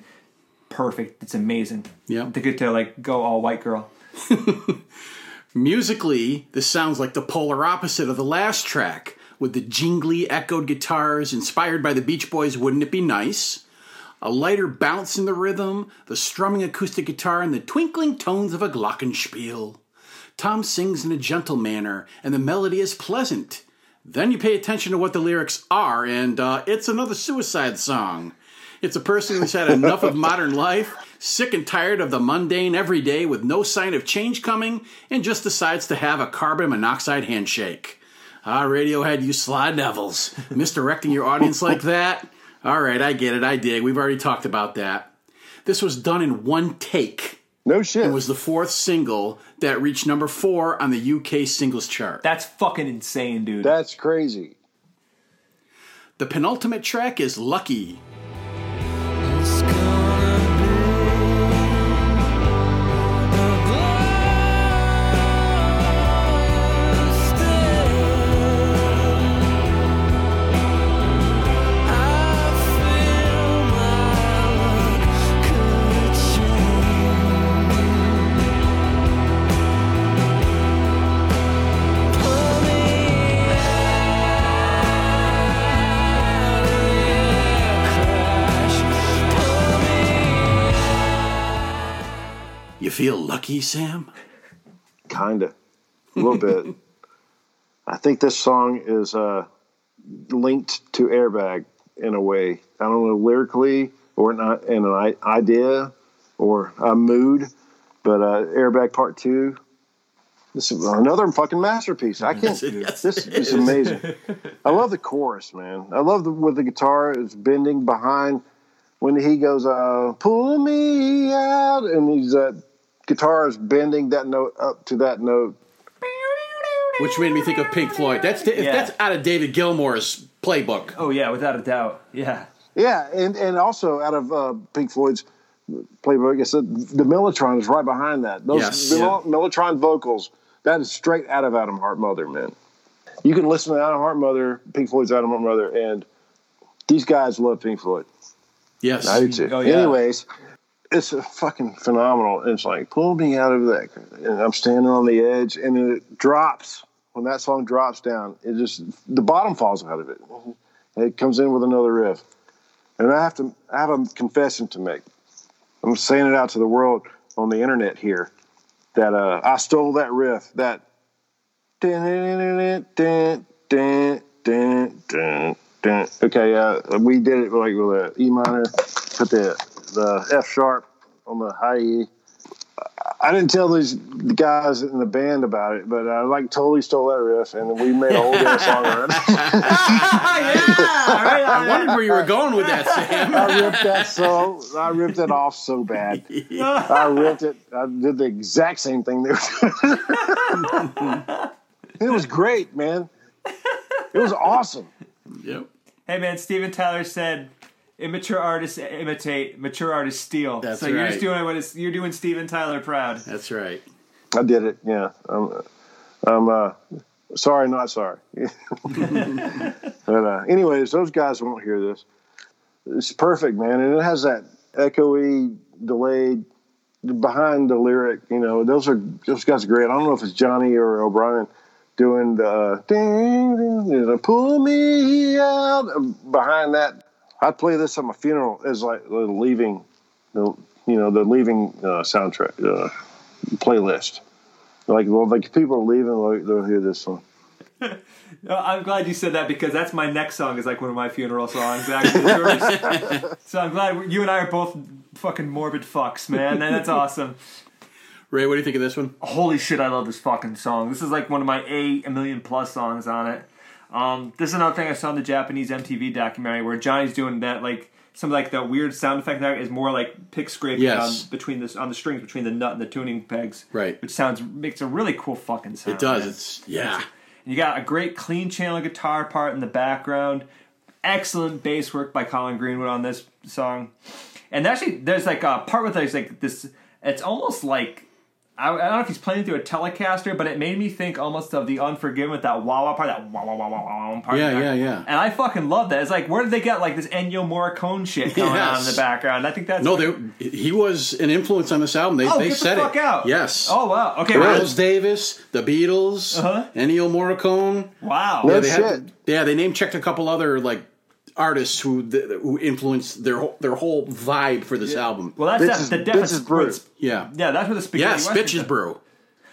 perfect. It's amazing. Yeah. to get to like go all white girl. Musically, this sounds like the polar opposite of the last track, with the jingly, echoed guitars inspired by the Beach Boys' Wouldn't It Be Nice? A lighter bounce in the rhythm, the strumming acoustic guitar, and the twinkling tones of a glockenspiel. Thom sings in a gentle manner, and the melody is pleasant. Then you pay attention to what the lyrics are, and uh, it's another suicide song. It's a person who's had enough of modern life, sick and tired of the mundane everyday with no sign of change coming, and just decides to have a carbon monoxide handshake. Ah, Radiohead, you sly devils. Misdirecting your audience like that? All right, I get it, I dig. We've already talked about that. This was done in one take. no shit. It was the fourth single that reached number four on the UK singles chart. That's fucking insane, dude. That's crazy. The penultimate track is Lucky. Feel lucky, Sam? Kinda, a little bit. I think this song is uh, linked to Airbag in a way. I don't know lyrically or not in an idea or a mood, but uh, Airbag Part Two. This is another fucking masterpiece. I can't. Yes, this is is. amazing. I love the chorus, man. I love the with the guitar is bending behind when he goes, uh, "Pull me out," and he's uh, guitar is bending that note up to that note. Which made me think of Pink Floyd. That's if Yeah. that's out of David Gilmour's playbook. oh yeah, without a doubt. Yeah. Yeah, and and also out of uh, Pink Floyd's playbook, it's the, the Mellotron is right behind that. Those Yes. the Mel- Mellotron vocals, that is straight out of Atom Heart Mother, man. You can listen to Atom Heart Mother, Pink Floyd's Atom Heart Mother, and these guys love Pink Floyd. Yes. I do too. Oh, yeah. Anyways, it's a fucking phenomenal. It's like pull me out of that, and I'm standing on the edge, and it drops when that song drops down. It just the bottom falls out of it. It comes in with another riff, and I have to I have a confession to make. I'm saying it out to the world on the internet here that uh, I stole that riff that. Okay, uh, we did it like with E minor, put the the F sharp on the high E. I didn't tell these guys in the band about it, but I like totally stole that riff, and we made a whole damn song around it. I wondered where you were going with that, Sam. I ripped that so I ripped it off so bad. I ripped it. I did the exact same thing they were doing. it was great, man. It was awesome. Yep. Hey man, Steven Tyler said, "Immature artists imitate, mature artists steal." That's so you're just doing what is you're doing Steven Tyler proud. That's right. I did it. Yeah. I'm, I'm uh, sorry, not sorry. but uh, anyways, those guys won't hear this. It's perfect, man, and it has that echoey, delayed behind the lyric. You know, those are those guys are great. I don't know if it's Jonny or O'Brien doing the ding, ding, ding, pull me out behind that I'd play this at my funeral as like the leaving, the you know the leaving uh, soundtrack uh, playlist. Like well, like people are leaving, they'll, they'll hear this song. Uh, I'm glad you said that because that's my next song is like one of my funeral songs. Actually, so I'm glad you and I are both fucking morbid fucks, man. That's awesome. Ray, what do you think of this one? Holy shit, I love this fucking song. This is like one of my eight a million plus songs on it. Um, this is another thing I saw in the Japanese MTV documentary where Jonny's doing that like some like the weird sound effect there is more like pick scraping Yes. on between this on the strings between the nut and the tuning pegs. Right. Which sounds makes a really cool fucking sound. It does. man. It's yeah. And you got a great clean channel guitar part in the background. Excellent bass work by Colin Greenwood on this song. And actually, there's like a part with there's like this. It's almost like I, I don't know if he's playing through a Telecaster, but it made me think almost of the Unforgiven with that wah wah part, that wah wah wah wah wah part. Yeah, there. yeah, yeah. And I fucking love that. It's like where did they get like this Ennio Morricone shit going on in Yes. the background? I think that's No, they, he was an influence on this album. They, Oh, they get said the fuck it. out! Yes. Oh wow. Okay. well, Miles Davis, the Beatles, Uh-huh. Ennio Morricone. wow. No Yeah, they shit. had, yeah, they name checked a couple other like artists who who influenced their whole- their whole vibe for this album. Well, that's Bitches- that, the Bitches deficit. Brew. yeah, Yeah, that's where the spaghetti. yes, Western bitches brew.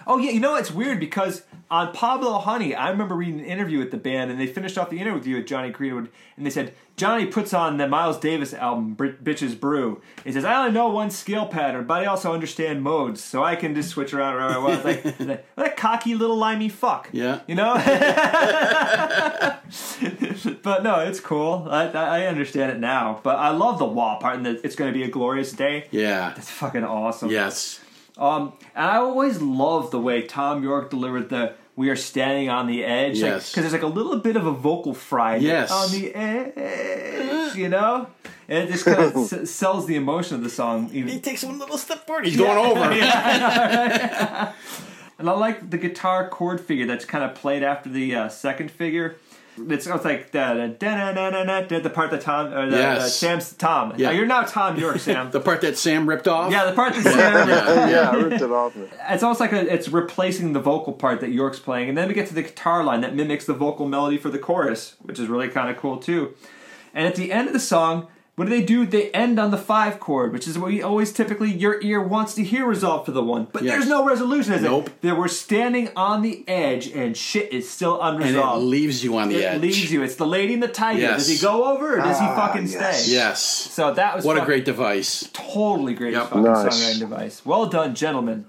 Oh yeah, you know it's weird because on Pablo Honey, I remember reading an interview with the band, and they finished off the interview with Jonny Greenwood, and they said Jonny puts on the Miles Davis album, Br- "Bitches Brew." He says, "I only know one scale pattern, but I also understand modes, so I can just switch around wherever I want." Like, like, what a cocky little limey fuck, Yeah. you know. but no, it's cool. I, I I understand it now, but I love the wah part, and that it's going to be a glorious day. Yeah. It's fucking awesome. Yes. Um, and I always love the way Thom Yorke delivered the "We are standing on the edge," Yes. because there's like a little bit of a vocal fry. Yes. on the edge, you know, and it just kind of s- sells the emotion of the song. Even, He takes one little step forward. He's going over. and I like the guitar chord figure that's kind of played after the uh, second figure. It's, almost like the the, the part that Thom or the, Yes. uh, Sam's Thom. Yeah. Uh, you're now Thom Yorke, Sam. The part that Sam ripped off. yeah, the part that Sam. yeah, I ripped it off. it's almost like a, it's replacing the vocal part that Yorke's playing, and then we get to the guitar line that mimics the vocal melody for the chorus, which is really kind of cool too. And at the end of the song, what do they do? They end on the five chord, which is what we always typically your ear wants to hear resolved to the one, but Yes. there's no resolution. Is Nope. it? That we're standing on the edge, and shit is still unresolved. and it leaves you on the It edge. leaves you. It's the lady and the tiger. Yes. Does he go over or does he Ah, fucking yes. stay? Yes. So that was What a great device. totally great Yep. fucking Nice. songwriting device. Well done, gentlemen.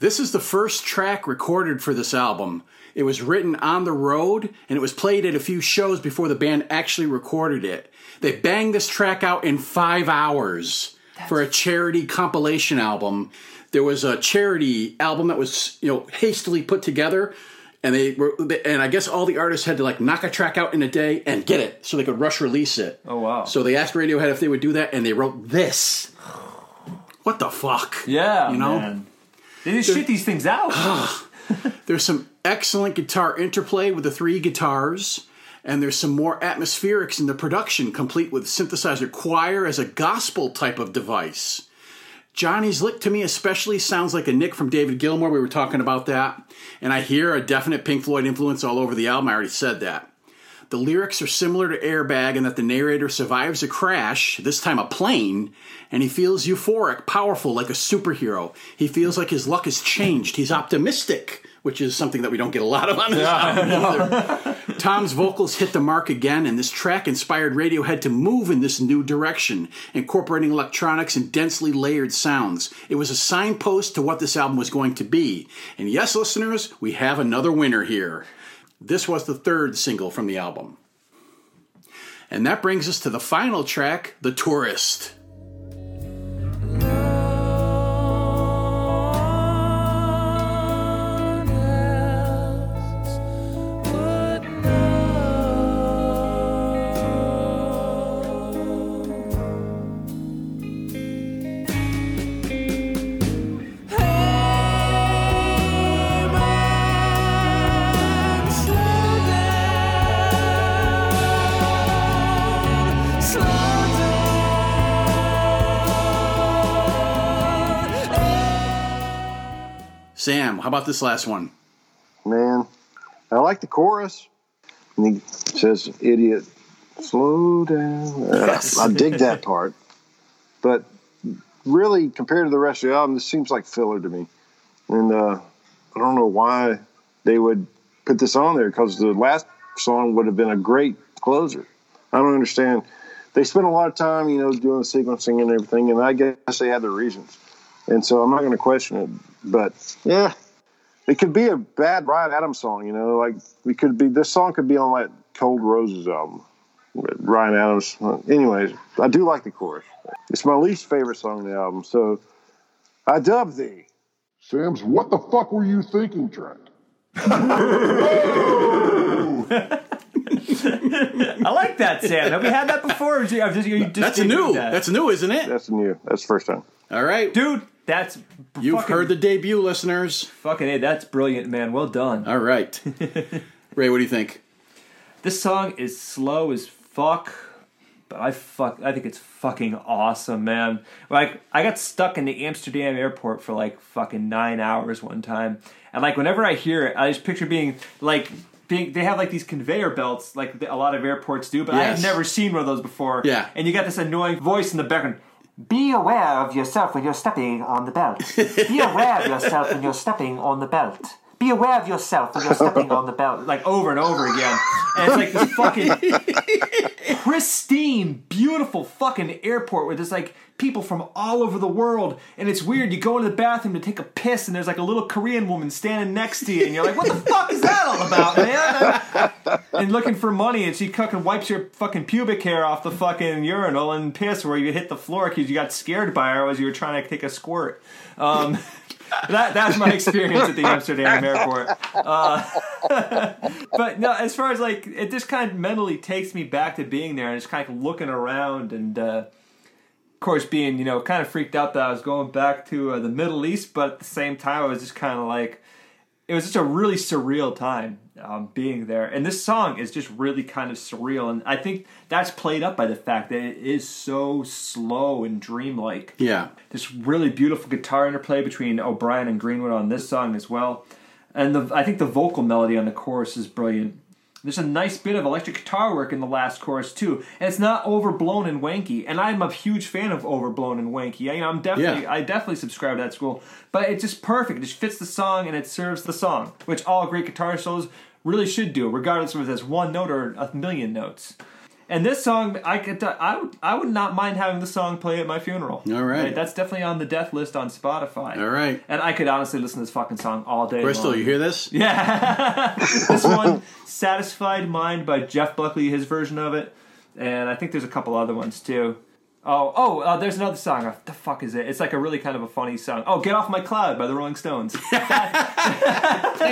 This is the first track recorded for this album. It was written on the road and it was played at a few shows before the band actually recorded it. They banged this track out in five hours for a charity compilation album. There was a charity album that was, you know, hastily put together, and they were, and I guess all the artists had to like knock a track out in a day and get it so they could rush release it. Oh, wow. So they asked Radiohead if they would do that, and they wrote this. What the fuck? Yeah, you know. man. They just shit these things out. There's some excellent guitar interplay with the three guitars, and there's some more atmospherics in the production, complete with synthesizer choir as a gospel type of device. Jonny's lick to me especially sounds like a Nick from David Gilmour. We were talking about that. And I hear a definite Pink Floyd influence all over the album. I already said that. The lyrics are similar to Airbag in that the narrator survives a crash, this time a plane, and he feels euphoric, powerful, like a superhero. He feels like his luck has changed. He's optimistic, which is something that we don't get a lot of on this album either. Thom's vocals hit the mark again, and this track inspired Radiohead to move in this new direction, incorporating electronics and densely layered sounds. It was a signpost to what this album was going to be. And yes, listeners, we have another winner here. This was the third single from the album. And that brings us to the final track, The Tourist. Sam, how about this last one? Man, I like the chorus. And he says, "Idiot, slow down. Uh, I dig that part, but really, compared to the rest of the album, this seems like filler to me. And uh, I don't know why they would put this on there because the last song would have been a great closer. I don't understand. They spent a lot of time, you know, doing the sequencing and everything, and I guess they had their reasons. And so I'm not going to question it. But yeah, it could be a bad Bryan Adams song, you know, like it could be. This song could be on that Cold Roses album. with Ryan Adams. Anyways, I do like the chorus. It's my least favorite song on the album. So I dub thee. Sam's what the fuck were you thinking, Trent? I like that, Sam. Have we had that before? Or is it- I've just, just That's a new. That? That's new, isn't it? That's new. That's the first time. All right. Dude, that's You've fucking, heard the debut, listeners. fucking. Hey, that's brilliant, man. Well done. All right. Ray, what do you think? This song is slow as fuck, but I fuck. I think it's fucking awesome, man. Like I got stuck in the Amsterdam airport for like fucking nine hours one time, and like whenever I hear it, I just picture being like. Being, they have like these conveyor belts, like a lot of airports do, but I Yes. have never seen one of those before. Yeah. and you got this annoying voice in the background. Be aware of yourself when you're stepping on the belt. Be aware of yourself when you're stepping on the belt. Be aware of yourself when you're stepping on the belt. like over and over again. And it's like this fucking pristine, beautiful fucking airport where there's like people from all over the world. And it's weird. You go into the bathroom to take a piss and there's like a little Korean woman standing next to you. And you're like, what the fuck is that all about, man? And looking for money. And she fucking wipes your fucking pubic hair off the fucking urinal and piss where you hit the floor because you got scared by her as you were trying to take a squirt. Um, that that's my experience at the Amsterdam airport. Uh, but no, as far as like it just kind of mentally takes me back to being there and just kind of looking around and uh, of course being you know kind of freaked out that I was going back to uh, the Middle East, but at the same time I was just kind of like it was just a really surreal time um, being there. And this song is just really kind of surreal, and I think that's played up by the fact that it is so slow and dreamlike Yeah. this really beautiful guitar interplay between O'Brien and Greenwood on this song as well. And the, I think the vocal melody on the chorus is brilliant. There's a nice bit of electric guitar work in the last chorus too, and it's not overblown and wanky. And I'm a huge fan of overblown and wanky. I, you know, I'm definitely, Yeah. I definitely subscribe to that school. But it's just perfect. It just fits the song and it serves the song, which all great guitar solos really should do, regardless of if it's one note or a million notes. And this song, I could, uh, I would, I would not mind having the song play at my funeral. All right. that's definitely on the death list on Spotify. All right. and I could honestly listen to this fucking song all day. Bristol, long. you hear this? Yeah, this one, "Satisfied Mind" by Jeff Buckley, his version of it, and I think there's a couple other ones too. Oh, oh, uh, there's another song. What the fuck is it? It's like a really kind of a funny song. Oh, "Get Off My Cloud" by the Rolling Stones. Dang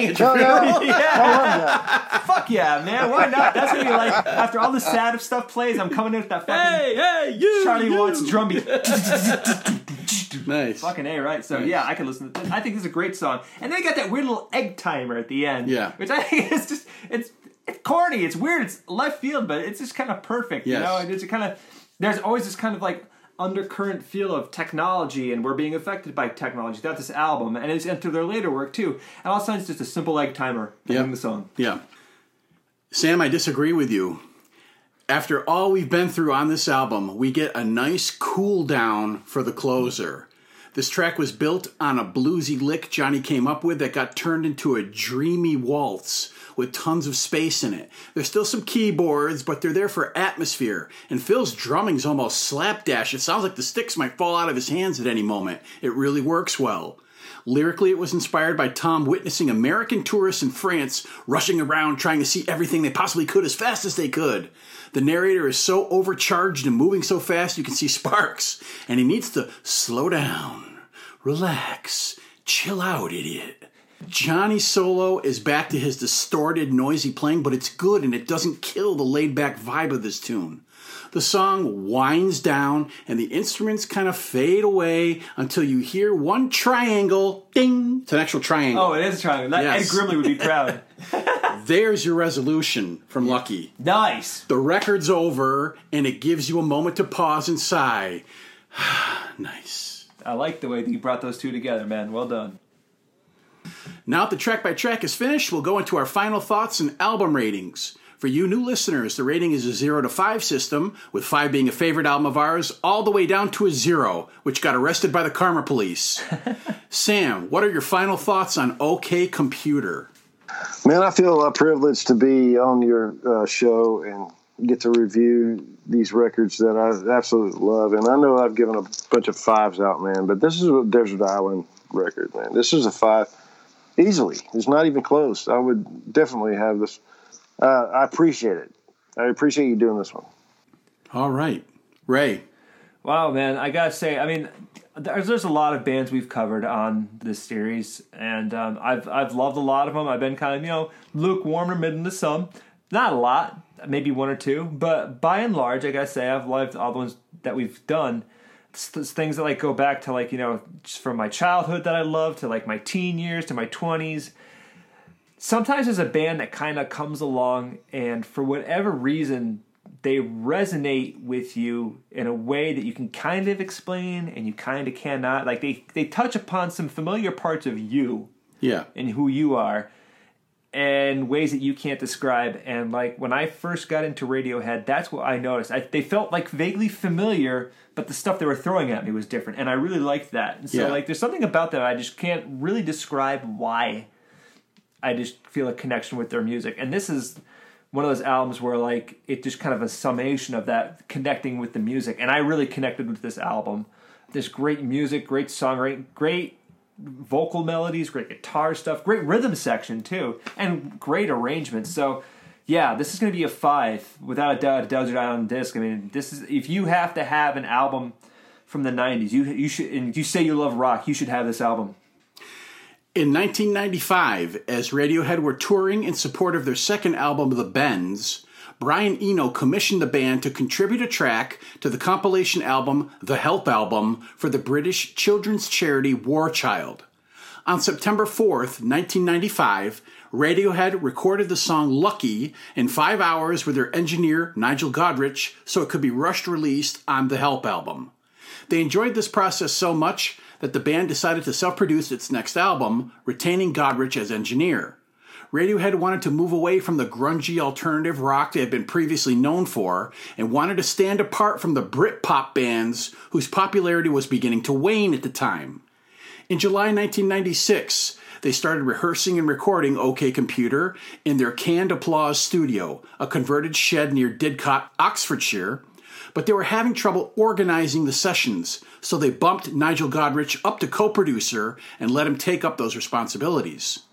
it, No, you're- no, yeah, fuck yeah, man. Why not? That's gonna be like after all the sad stuff plays, I'm coming in with that fucking Hey, hey, you! Charlie you. Watts drum beat. Nice. Fucking A, right? So yeah, I can listen to this. I think this is a great song. And then you got that weird little egg timer at the end. Yeah. Which I think is just it's it's corny, it's weird, it's left field, but it's just kind of perfect. Yes. You know, and it's kind of there's always this kind of like undercurrent feel of technology and we're being affected by technology. That's this album, and it's into their later work too. And all of a sudden it's just a simple egg timer Yeah. the song. Yeah. Sam, I disagree with you. After all we've been through on this album, we get a nice cool down for the closer. This track was built on a bluesy lick Jonny came up with that got turned into a dreamy waltz with tons of space in it. There's still some keyboards, but they're there for atmosphere. And Phil's drumming's almost slapdash. It sounds like the sticks might fall out of his hands at any moment. It really works well. Lyrically, it was inspired by Thom witnessing American tourists in France rushing around trying to see everything they possibly could as fast as they could. The narrator is so overcharged and moving so fast you can see sparks, and he needs to slow down, relax, chill out, idiot. Jonny solo is back to his distorted, noisy playing, but it's good and it doesn't kill the laid back vibe of this tune. The song winds down and the instruments kind of fade away until you hear one triangle ding. It's an actual triangle. Oh, it is a triangle. That, Yes. Ed Grimley would be proud. There's your resolution from Lucky. nice. The record's over and it gives you a moment to pause and sigh. nice. I like the way that you brought those two together, man. Well done. Now that the track by track is finished, we'll go into our final thoughts and album ratings. For you new listeners, the rating is a 0 to 5 system, with 5 being a favorite album of ours, all the way down to a 0, which got arrested by the Karma Police. Sam, what are your final thoughts on OK Computer? Man, I feel uh, privileged to be on your uh, show and get to review these records that I absolutely love. And I know I've given a bunch of fives out, man, but this is a Desert Island record, man. This is a five easily. It's not even close. I would definitely have this. Uh, I appreciate it. I appreciate you doing this one. All right. Ray. Wow, man, I gotta say, I mean, there's, there's a lot of bands we've covered on this series, and um, I've I've loved a lot of them. I've been kind of you know lukewarm or mid into some, not a lot, maybe one or two, but by and large, I gotta say, I've loved all the ones that we've done. It's, it's things that like go back to like you know just from my childhood that I love to like my teen years to my twenties. Sometimes there's a band that kind of comes along, and for whatever reason, they resonate with you in a way that you can kind of explain and you kind of cannot. Like they they touch upon some familiar parts of you Yeah. and who you are and ways that you can't describe and like when i first got into radiohead that's what i noticed I, they felt like vaguely familiar but the stuff they were throwing at me was different and i really liked that and so Yeah. like there's something about that i just can't really describe why i just feel a connection with their music and this is one of those albums where like it just kind of a summation of that connecting with the music and i really connected with this album This great music great songwriting great vocal melodies, great guitar stuff, great rhythm section too, and great arrangements. So, yeah, this is going to be a five without a doubt. Desert Island disc. I mean, this is if you have to have an album from the '90s, you you should and you say you love rock, you should have this album. In 1995, as Radiohead were touring in support of their second album, The Bends, Brian Eno commissioned the band to contribute a track to the compilation album The Help Album for the British children's charity War Child. On September 4th, 1995, Radiohead recorded the song Lucky in five hours with their engineer Nigel Godrich so it could be rushed released on the Help album. They enjoyed this process so much that the band decided to self produce its next album, retaining Godrich as engineer. Radiohead wanted to move away from the grungy alternative rock they had been previously known for and wanted to stand apart from the Britpop bands whose popularity was beginning to wane at the time. In July 1996, they started rehearsing and recording OK Computer in their Canned Applause studio, a converted shed near Didcot, Oxfordshire, but they were having trouble organizing the sessions, so they bumped Nigel Godrich up to co producer and let him take up those responsibilities.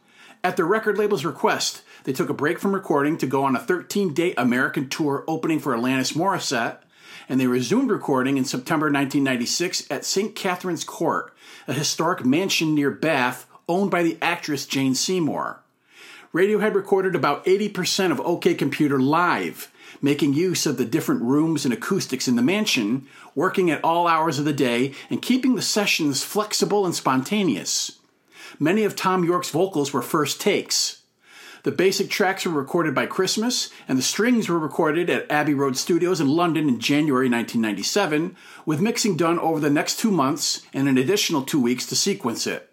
At the record label's request, they took a break from recording to go on a 13 day American tour opening for Alanis Morissette, and they resumed recording in September 1996 at St. Catherine's Court, a historic mansion near Bath owned by the actress Jane Seymour. Radiohead recorded about 80% of OK Computer live, making use of the different rooms and acoustics in the mansion, working at all hours of the day, and keeping the sessions flexible and spontaneous. Many of Thom Yorke's vocals were first takes. The basic tracks were recorded by Christmas, and the strings were recorded at Abbey Road Studios in London in January 1997, with mixing done over the next two months and an additional two weeks to sequence it.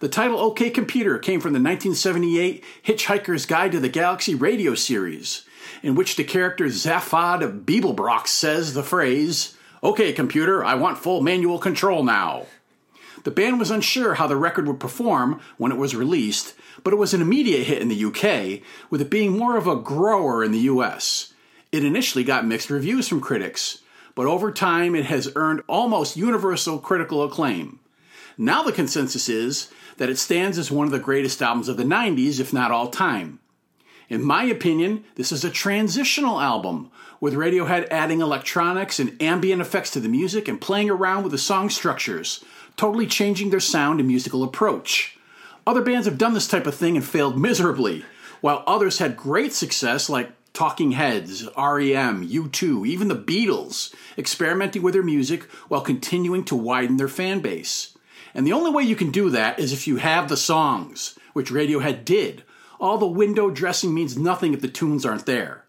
The title OK Computer came from the 1978 Hitchhiker's Guide to the Galaxy radio series, in which the character Zaphod Beeblebrox says the phrase, OK computer, I want full manual control now. The band was unsure how the record would perform when it was released, but it was an immediate hit in the UK, with it being more of a grower in the US. It initially got mixed reviews from critics, but over time it has earned almost universal critical acclaim. Now the consensus is that it stands as one of the greatest albums of the 90s, if not all time. In my opinion, this is a transitional album, with Radiohead adding electronics and ambient effects to the music and playing around with the song structures, totally changing their sound and musical approach. Other bands have done this type of thing and failed miserably, while others had great success like Talking Heads, REM, U2, even the Beatles, experimenting with their music while continuing to widen their fan base. And the only way you can do that is if you have the songs, which Radiohead did. All the window dressing means nothing if the tunes aren't there.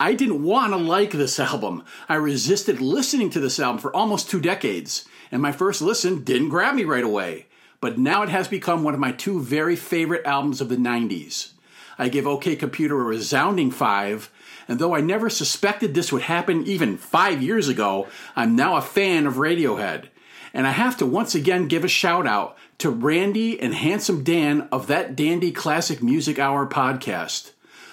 I didn't want to like this album. I resisted listening to this album for almost two decades, and my first listen didn't grab me right away. But now it has become one of my two very favorite albums of the 90s. I give OK Computer a resounding 5, and though I never suspected this would happen even five years ago, I'm now a fan of Radiohead. And I have to once again give a shout out to Randy and Handsome Dan of that Dandy Classic Music Hour podcast.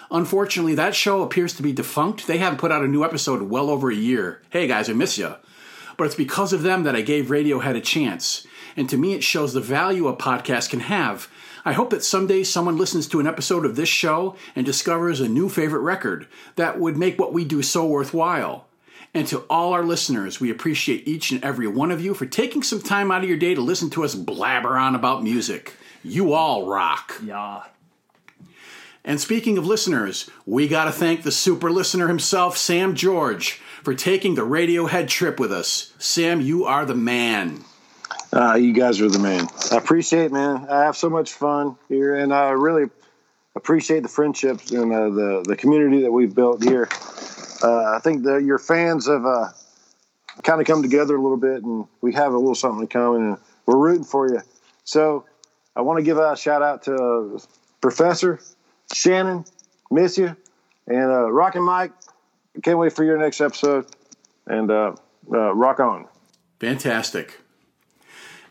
Unfortunately, that show appears to be defunct. They haven't put out a new episode in well over a year. Hey guys, I miss you. But it's because of them that I gave Radiohead a chance. And to me, it shows the value a podcast can have. I hope that someday someone listens to an episode of this show and discovers a new favorite record that would make what we do so worthwhile. And to all our listeners, we appreciate each and every one of you for taking some time out of your day to listen to us blabber on about music. You all rock. Yeah. And speaking of listeners, we got to thank the super listener himself, Sam George, for taking the Radiohead trip with us. Sam, you are the man. Uh, you guys are the man. I appreciate it, man. I have so much fun here, and I really appreciate the friendships and uh, the the community that we've built here. Uh, I think your fans have uh, kind of come together a little bit, and we have a little something in common, and we're rooting for you. So I want to give a shout out to uh, Professor Shannon, miss you, and uh, Rockin' Mike. Can't wait for your next episode, and uh, uh, rock on. Fantastic.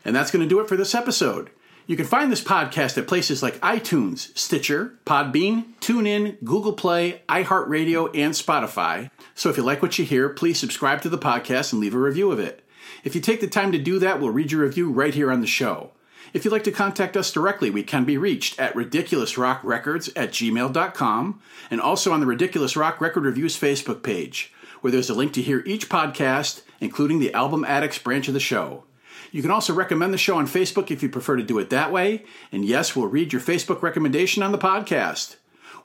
And that's going to do it for this episode. You can find this podcast at places like iTunes, Stitcher, Podbean, TuneIn, Google Play, iHeartRadio, and Spotify. So if you like what you hear, please subscribe to the podcast and leave a review of it. If you take the time to do that, we'll read your review right here on the show. If you'd like to contact us directly, we can be reached at ridiculousrockrecords at gmail.com and also on the Ridiculous Rock Record Reviews Facebook page, where there's a link to hear each podcast, including the Album Addicts branch of the show. You can also recommend the show on Facebook if you prefer to do it that way. And yes, we'll read your Facebook recommendation on the podcast.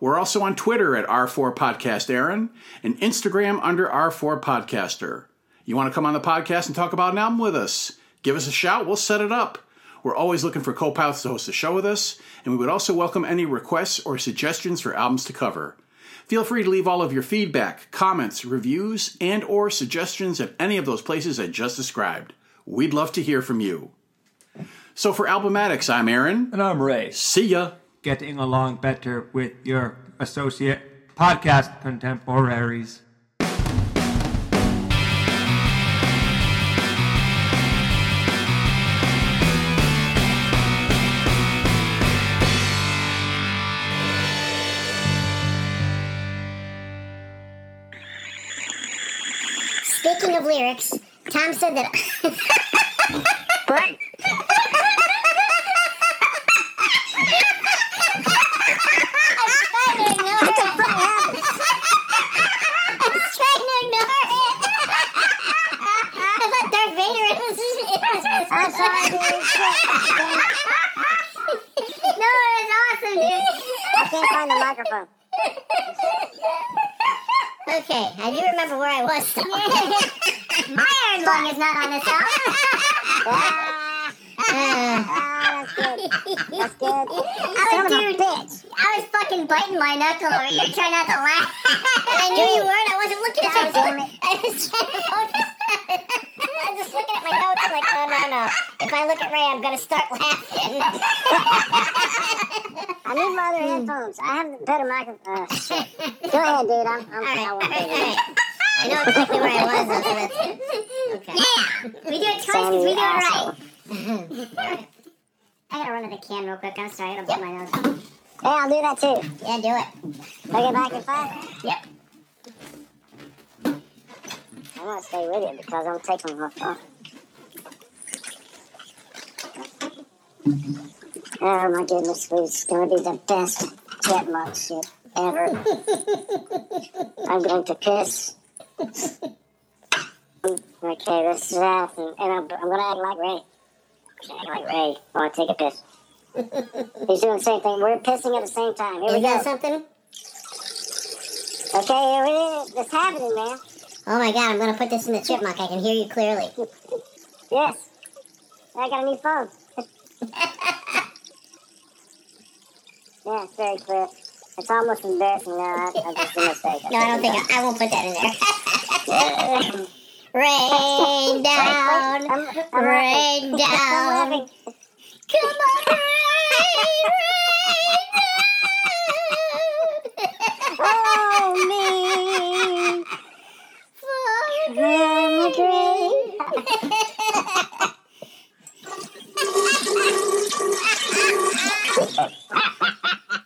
We're also on Twitter at R4 Podcast Aaron and Instagram under R4 Podcaster. You want to come on the podcast and talk about an album with us? Give us a shout, we'll set it up. We're always looking for co-pilots to host a show with us, and we would also welcome any requests or suggestions for albums to cover. Feel free to leave all of your feedback, comments, reviews, and or suggestions at any of those places I just described. We'd love to hear from you. So for Album Addicts, I'm Aaron. And I'm Ray. See ya. Getting along better with your associate podcast contemporaries. Speaking of lyrics, Thom said that. what? I'm sorry, dude. no, it's awesome, dude. I can't find the microphone. Okay, I do remember where I was. My iron lung is not on this album. Ah, that's good. That's good. I was, dude, I was fucking biting my knuckle over here, trying not to laugh. And I knew you weren't. I wasn't looking at phone. I was trying to focus. I was just looking at my notes. I'm like, no, no, no. If I look at Ray, I'm gonna start laughing. I need my other headphones. I have a better microphone. Uh, shit. Go ahead, dude. I'm, I'm, I won't take it. I know exactly where I was, though. Okay. Yeah! We do it twice because we do it right. I gotta run to the can real quick. I'm sorry. I gotta blow my nose. Yeah, I'll do that too. Yeah, do it. I'll back in five? Yep. I want to stay with you because I'm taking my phone. Oh my goodness, it's gonna be the best chipmunk shit ever. I'm going to piss. Okay, this is that, and I'm, I'm gonna act like Ray. Act like Ray. I want to take a piss. He's doing the same thing. We're pissing at the same time. Here we go. something? Okay, here it is. It's happening, man. Oh my god, I'm gonna put this in the chipmunk. I can hear you clearly. yes. I got a new phone. yeah, it's very clear. It's almost embarrassing now. I, I just a mistake. no, I don't think I, I won't put that in there. rain down, I'm, I'm rain down. Come on, rain, rain down. Oh, Hold me hungry. hungry.